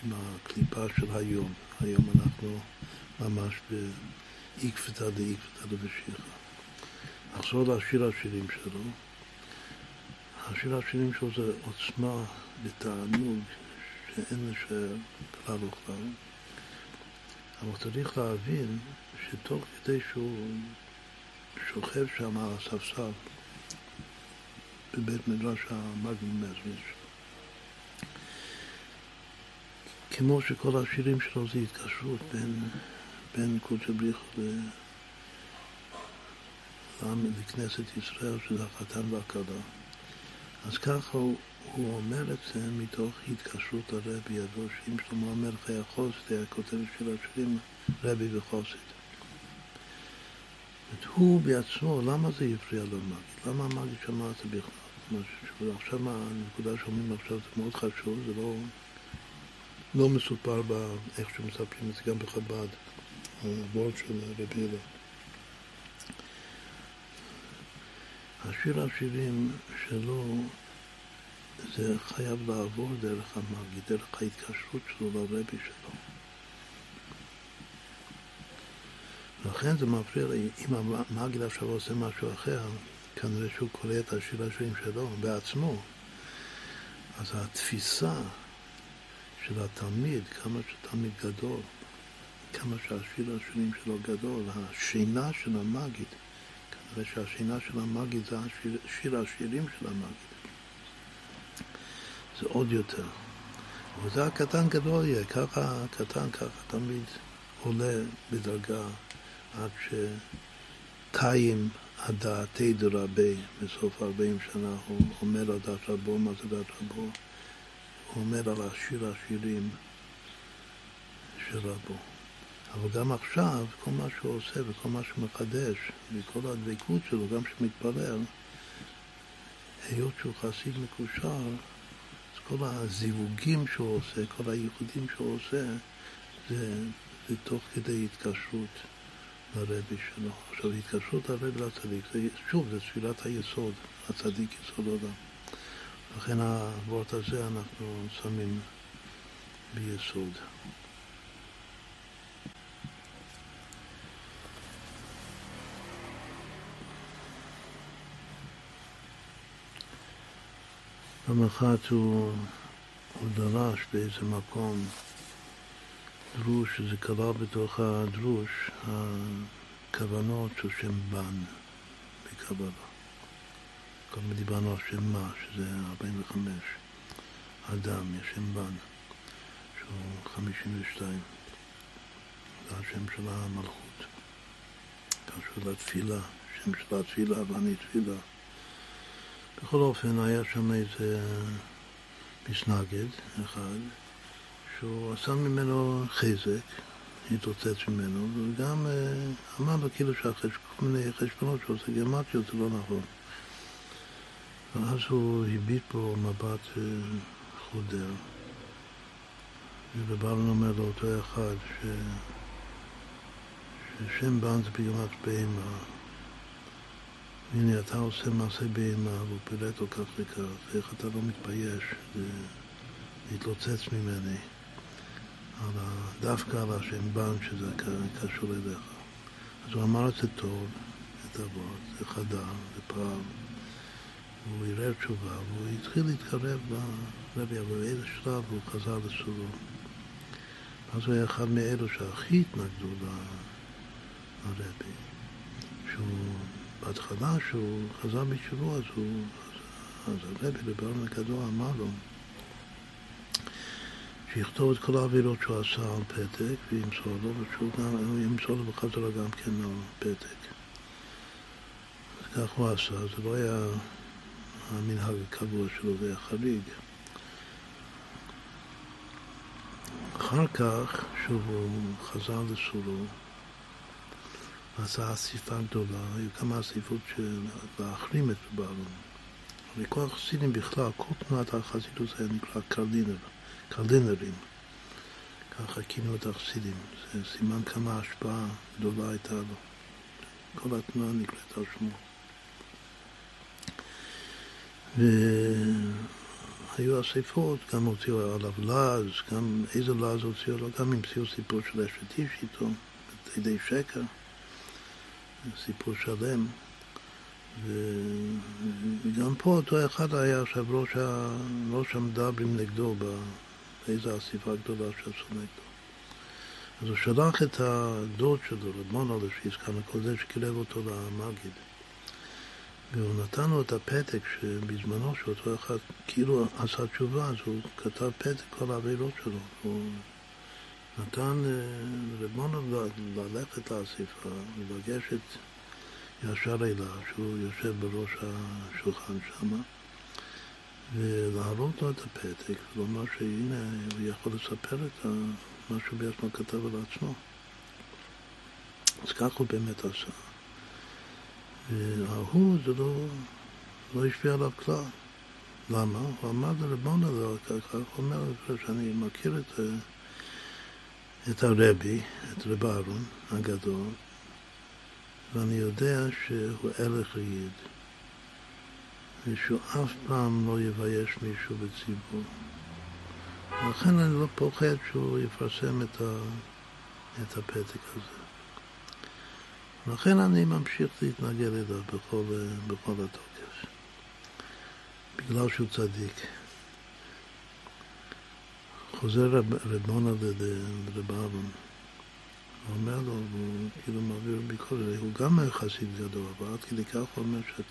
עם הקליפה של היום. היום אנחנו ממש באיקפתא דאיקפתא דבשיחא. נחזור לשיר השירים שלו. השיר השירים שלו זה עוצמה ותענוג שאין לשער כלל וכלל. אבל צריך להבין שתוך כדי שהוא שוכב שם על הספסל בבית מדרש המגנום מזריץ'. כמו שכל השירים שלו זה התקשרות בין, בין קודשא בריחו לכנסת ישראל, שזה החתן והכלה. אז ככה הוא, הוא אומר את זה מתוך התקשרות הרבי ידו, שאם שלמה המלך היה חוסד, היה כותב של השירים רבי וחוסד. הוא בעצמו, למה זה הפריע למגיד? למה המגיד שמע את זה בכלל? עכשיו הנקודה שאומרים עכשיו זה מאוד חשוב, זה לא, לא מסופר באיך שמספרים את זה גם בחב"ד, הוורד של רבי אלה. השיר השירים שלו זה חייב לעבור דרך המגיד, דרך ההתקשרות שלו לרבי שלו. לכן זה מפריע לי, אם המגיד עכשיו עושה משהו אחר, כנראה שהוא קורא את השיר השירים שלו בעצמו. אז התפיסה של התלמיד, כמה שתלמיד גדול, כמה שהשיר השירים שלו גדול, השינה של המגיד, כנראה שהשינה של המגיד זה השיר, שיר השירים של המגיד. זה עוד יותר. וזה הקטן גדול יהיה, ככה הקטן, ככה תמיד עולה בדרגה עד שתיים הדעתי דרבי, בסוף ארבעים שנה הוא אומר על דעת רבו, מה זה דעת רבו? אומר על השיר השירים של רבו. אבל גם עכשיו, כל מה שהוא עושה וכל מה שהוא מחדש, וכל הדבקות שלו, גם כשמתפלל, היות שהוא חסיד מקושר, אז כל הזיווגים שהוא עושה, כל הייחודים שהוא עושה, זה, זה תוך כדי התקשרות. לרבי שלו. עכשיו, התקשרות הרבי לצדיק, שוב, זה תפילת היסוד, הצדיק יסוד עולם. לכן הוורט הזה אנחנו שמים ביסוד. פעם אחת הוא, הוא דרש באיזה מקום דרוש, שזה כלל בתוך הדרוש, הכוונות של שם בן בקבלה. קודם דיברנו על שם מה, שזה 45. אדם, יש שם בן, שהוא 52. זה השם של המלכות. קשור לתפילה, שם של התפילה ואני תפילה. בכל אופן, היה שם איזה מסנגד אחד, שהוא עשה ממנו חזק, התרוצץ ממנו, וגם אה, אמר לו כאילו שכל מיני חשבונות שהוא עושה גרמטיות זה לא נכון. ואז הוא הביט בו מבט אה, חודר, ובבלן אומר לאותו אחד ש... ששם בן זה בגמת בהמה. הנה, אתה עושה מעשה בהמה, והוא פירט לו כך וכך, איך אתה לא מתבייש להתלוצץ ממני, על ה... דווקא על השם בן שזה קשור אליך. אז הוא אמר את זה טוב, את אבות, זה חדר, זה פעם. הוא ערער תשובה, והוא התחיל להתקרב לרבי, אבל באיזה שלב הוא חזר לסורו. אז הוא היה אחד מאלו שהכי התנגדו לרבי. בהתחלה, שהוא חזר בתשובה, אז הוא, אז הרבי, לברון הגדול, אמר לו שיכתוב את כל העבירות שהוא עשה על פתק וימסור לו, ושהוא גם, ימסור לו בחזרה גם כן על פתק. אז כך הוא עשה, זה לא היה המנהג הקבוע שלו, זה היה חריג. אחר כך, שוב הוא חזר לסורו, עשה אסיפה גדולה, היו כמה אסיפות של להחרים את בעלון. הרי כל החסידים בכלל, כל תנועת החסידות היה נקרא קרדינר, קרדינרים. ככה כינו את החסידים. זה סימן כמה השפעה גדולה הייתה לו. כל התנועה נקראת על שמו. והיו אספות, גם הוציאו עליו לעז, גם איזה לעז הוציאו לו, גם המציאו סיפור של אשת איש איתו, ידי שקר, סיפור שלם. וגם פה אותו אחד היה עכשיו ראש, ה... ראש המדברים נגדו באיזו אסיפה גדולה שעשו נגדו. אז הוא שלח את הדוד שלו, רב מונולד, שהזכרנו כל זה, שקירב אותו למגיד. והוא נתן לו את הפתק שבזמנו שאותו אחד כאילו עשה תשובה, אז הוא כתב פתק כל העבירות שלו. הוא נתן לרב ללכת לאסיפה, לגשת ישר אליו, שהוא יושב בראש השולחן שם, ולהראות לו את הפתק, ולומר שהנה, הוא יכול לספר את מה שהוא בעצמו כתב על עצמו. אז כך הוא באמת עשה. וההוא זה לא, לא השפיע עליו כלל. למה? הוא אמר לרבון הזה, ככה הוא אומר שאני מכיר את, את הרבי, את רב אהרון הגדול, ואני יודע שהוא הלך יעיד, ושהוא אף פעם לא יבייש מישהו בציבור. לכן אני לא פוחד שהוא יפרסם את, ה, את הפתק הזה. לכן אני ממשיך להתנגד אליו בכל, בכל התוקף, בגלל שהוא צדיק. חוזר רב, רבונה לרב הוא אומר לו, הוא כאילו מעביר ביקורת, הוא גם חסיד גדול, אבל עד כדי כך הוא אומר שאת...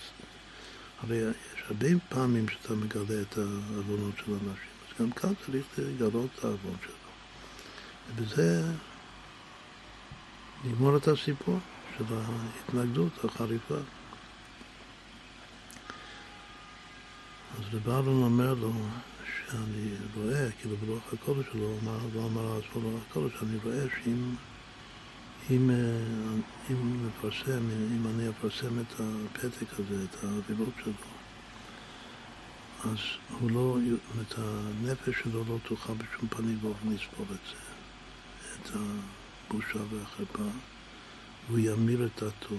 הרי יש הרבה פעמים שאתה מגלה את העוונות של אנשים, אז גם כאן צריך לגלות את העוון שלו. ובזה לגמור את הסיפור. של ההתנגדות החריפה. אז אהרון אומר לו שאני רואה, כאילו ברוח הקודש שלו, אמר, לא אמר עצמו ברוח הקודש, אני רואה שאם אם, אם נפרסם, אם אני אפרסם את הפתק הזה, את האבילות שלו, אז הוא לא, את הנפש שלו לא תוכל בשום פנים ואופן לספור את זה, את הבושה והחרפה. והוא ימיר את דעתו,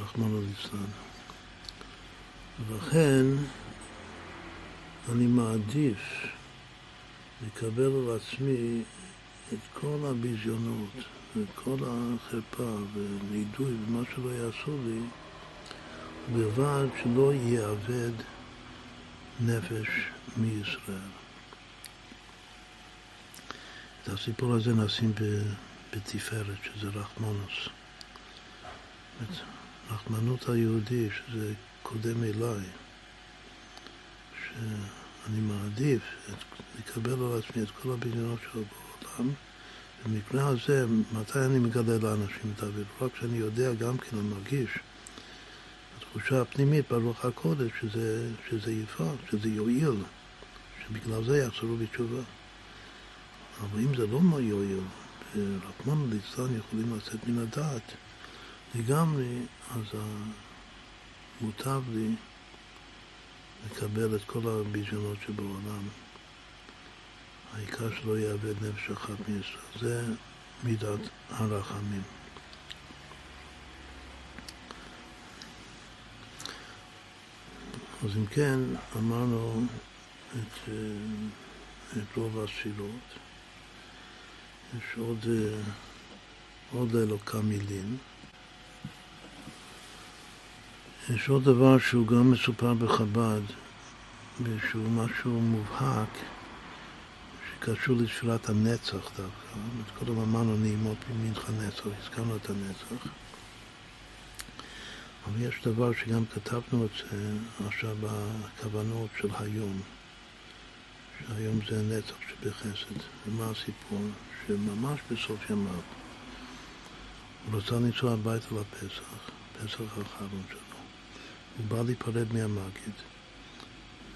רחמנא ליצלן. ולכן אני מעדיף לקבל על עצמי את כל הביזיונות ואת כל החרפה ולידוי ומה שלא יעשו לי, ובלבד שלא יאבד נפש מישראל. את הסיפור הזה נשים ב... בתפארת, שזה רחמנוס. רחמנות היהודי, שזה קודם אליי, שאני מעדיף את, לקבל על עצמי את כל הבניינות שלו בעולם, במקרה הזה, מתי אני מגלה לאנשים את האוויר? רק כשאני יודע גם כן, אני מרגיש, התחושה הפנימית ברוח הקודש, שזה, שזה יפעל, שזה יועיל, שבגלל זה יחזרו בתשובה. אבל אם זה לא יועיל, שרחמנא ליצלן יכולים לצאת מן הדעת לגמרי, אז מוטב לי לקבל את כל הביזיונות שבעולם העיקר שלא יאבד נפש אחת מישראל. זה מידת הרחמים. אז אם כן, אמרנו את, אה, את רוב הספירות. יש עוד, אה, עוד אלוקה מילים. יש עוד דבר שהוא גם מסופר בחב"ד, ושהוא משהו מובהק, שקשור לתפילת הנצח דווקא. קודם אמרנו נעימות ממנחה נצח, הזכרנו את הנצח. אבל יש דבר שגם כתבנו את זה עכשיו בכוונות של היום, שהיום זה נצח שבחסד. ומה הסיפור? שממש בסוף ימיו הוא רצה לנסוע הביתה לפסח, פסח האחרון שלו. הוא בא להיפרד מהמגיד,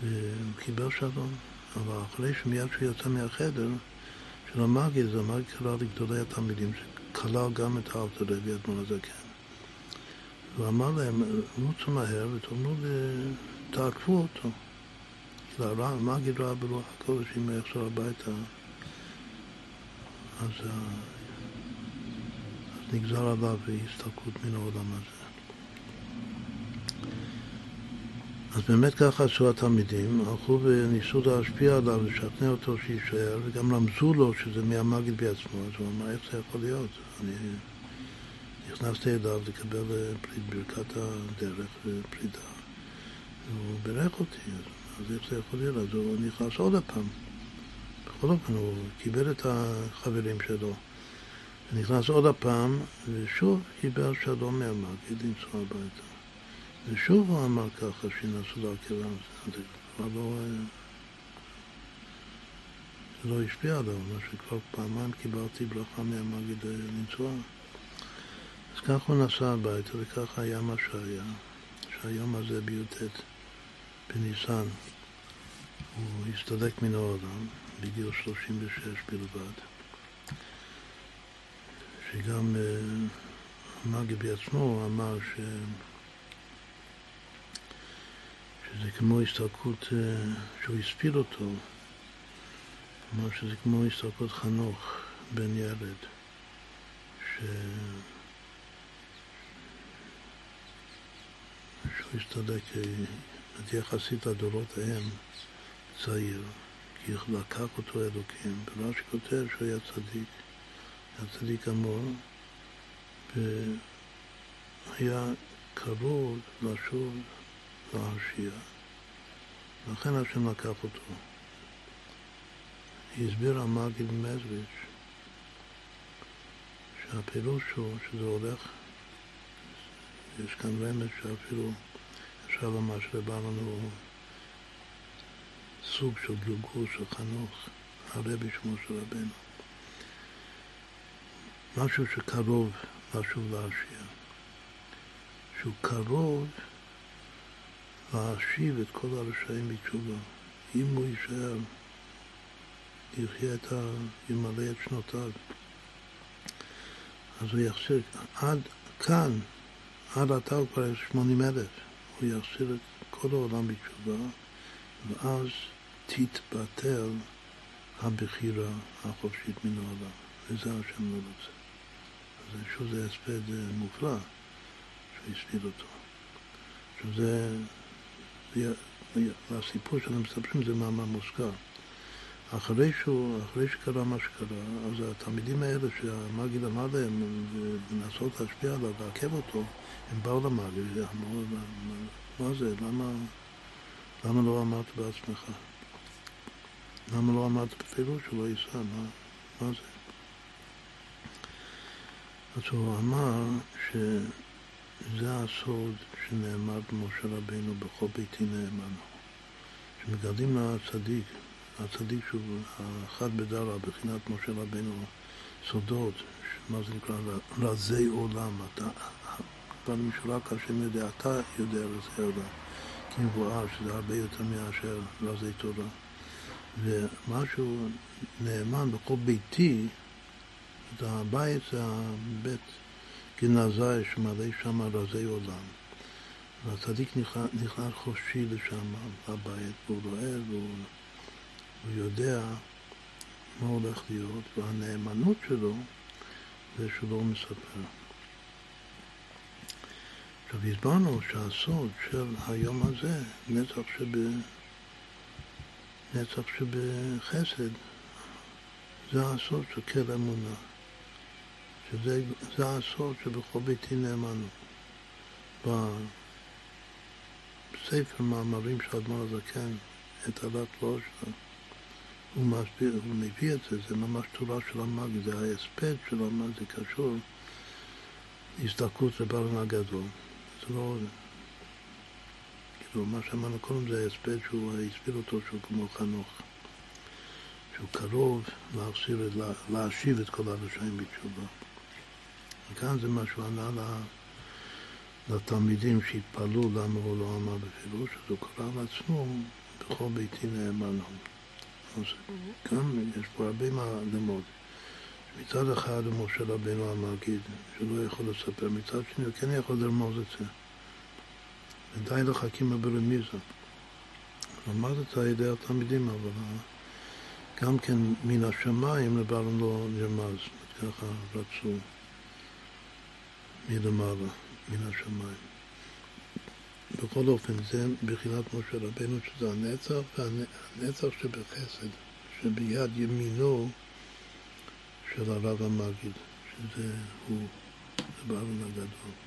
והוא קיבל שלום. אבל אחרי שמיד שהוא יצא מהחדר של המגיד, זה המגיד קרא לגדולי התלמידים, שכלל גם את האלתר רבי אדמון הזקן. הוא אמר להם, רוצו מהר ותאמרו תעקפו אותו. כאילו, המגיד ראה ברוח הקודש אם הוא יחזור הביתה, אז, אז נגזר עליו הסתלקות מן העולם הזה. אז באמת ככה עשו התלמידים, הלכו וניסו להשפיע עליו, לשכנע אותו שיישאר, וגם רמזו לו שזה מהמגיד בעצמו, אז הוא אמר, איך זה יכול להיות? אני נכנסתי אליו לקבל אה, ברכת הדרך ופרידה, והוא בירך אותי, אז איך זה יכול להיות? אז הוא נכנס עוד הפעם. בכל אופן, הוא קיבל את החברים שלו. נכנס עוד הפעם, ושוב קיבל שלום מהמגיד לנסוע הביתה. ושוב הוא אמר ככה, שינסו להקל על זה, כבר לא... זה לא השפיע עליו, מה שכבר פעמיים קיבלתי ברכה מהמגיד לנסוע. אז ככה הוא נסע הביתה, וככה היה מה שהיה, שהיום הזה בי"ט בניסן הוא הסתלק מן העולם בגיל 36 בלבד, שגם אה, המגיד בעצמו אמר ש... שזה כמו הסתלקות אה, שהוא הספיד אותו, כלומר שזה כמו הסתלקות חנוך בן ילד, ש... שהוא הסתלק אה, יחסית לדורות ההם צעיר, לקח אותו אלוקים, ורש"י כותב שהוא היה צדיק, היה צדיק אמור, והיה קרוב לשוב להרשיע. לכן השם לקח אותו. הסביר המגיד מזריץ' שהפירוש הוא שזה הולך, יש כאן רמז שאפילו אפשר לומר שבא לנו סוג של גלגול של חנוך, הרבי שמו של רבנו. משהו שקרוב לשוב להרשיע. שהוא קרוב להשיב את כל הרשעים בתשובה. אם הוא יישאר, יחיה את ה... ימלא את שנותיו. אז הוא יחסיר, עד כאן, עד עתה הוא כבר שמונים אלף. הוא יחסיר את כל העולם בתשובה, ואז תתבטל הבחירה החופשית מן העולם. וזה השם לא רוצה. אז שוב זה הספד מופלא הספיד אותו. עכשיו זה והסיפור שאנחנו מספרים זה מאמר מוזכר. אחרי, שהוא, אחרי שקרה מה שקרה, אז התלמידים האלה שהמגיד אמר להם לנסות להשפיע עליו, לעכב אותו, הם באו למגיד ואמרו, מה זה, למה, למה לא אמרת בעצמך? למה לא אמרת בפירוש שלא ייסע, מה, מה זה? אז הוא אמר ש... זה הסוד שנאמר במשה רבינו בכל ביתי נאמנו. שמגלים לצדיק, הצדיק שהוא האחד בדרה, בחינת משה רבינו, סודות, מה זה נקרא, רזי עולם. אתה, כבר משורק השם יודע, אתה יודע רזי עולם. כי מבואר שזה הרבה יותר מאשר רזי תורה. ומשהו נאמן בכל ביתי, את הבית זה הבית גנזי שמלא שם רזי עולם. והצדיק נכנס חופשי לשם, לבית, והוא רואה והוא הוא יודע מה הולך להיות, והנאמנות שלו זה שהוא לא מספר. עכשיו הסברנו שהסוד של היום הזה, נצח, שב... נצח שבחסד, זה הסוד של כל אמונה. שזה הסוד שבכל ביתי נאמנו. בספר מאמרים של אדמון הזקן, את עלת לא שלו, הוא מסביר, הוא מביא את זה, זה ממש תורה של המאג, זה ההספד של המאג, זה קשור להזדקות לבעלון הגדול. זה לא... מה שאמרנו קודם זה ההספד שהוא הסביר אותו שהוא כמו חנוך. שהוא קרוב להחזיר, להשיב את כל הרשעים בתשובה. וכאן זה מה שהוא ענה לתלמידים שהתפלאו למה הוא לא אמר בפירוש, אז הוא קרא לעצמו בכל ביתי נאמנו. אז גם יש פה הרבה מה ללמוד. מצד אחד משה רבינו המגיד, שהוא לא יכול לספר, מצד שני הוא כן יכול לרמוז את זה. ודי לחכים ברמיזה. למד את זה על ידי התלמידים, אבל גם כן מן השמיים לבעלם לא נרמז, ככה רצו מלמעלה, מן השמיים. בכל אופן, זה בחינת משה רבנו, שזה הנצח, והנצח שבחסד, שביד ימינו של הרב המגיד, שזה הוא, זה בעלון הגדול.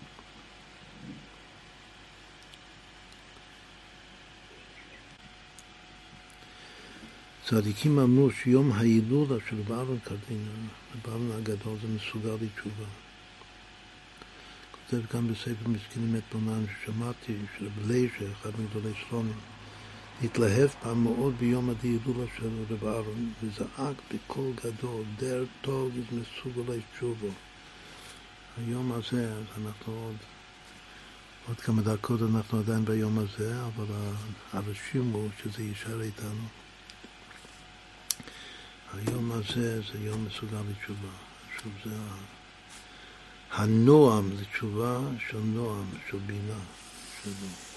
צדיקים אמרו שיום ההילולה של בעלון קרדינה, בעלון הגדול, זה מסוגל לתשובה. כותב גם בספר מסכנים את בונן ששמעתי, של בליישה, אחד מגדולי סלונים, התלהב פעם מאוד ביום הדהילולה של רב אהרון, וזעק בקול גדול, דר טוב איז מסוגלי תשובו. היום הזה, אז אנחנו עוד, עוד כמה דקות אנחנו עדיין ביום הזה, אבל הרשים הוא שזה יישאר איתנו. היום הזה זה יום מסוגל לתשובה. שוב, זה הנועם, זה תשובה של נועם, של בינה שלו.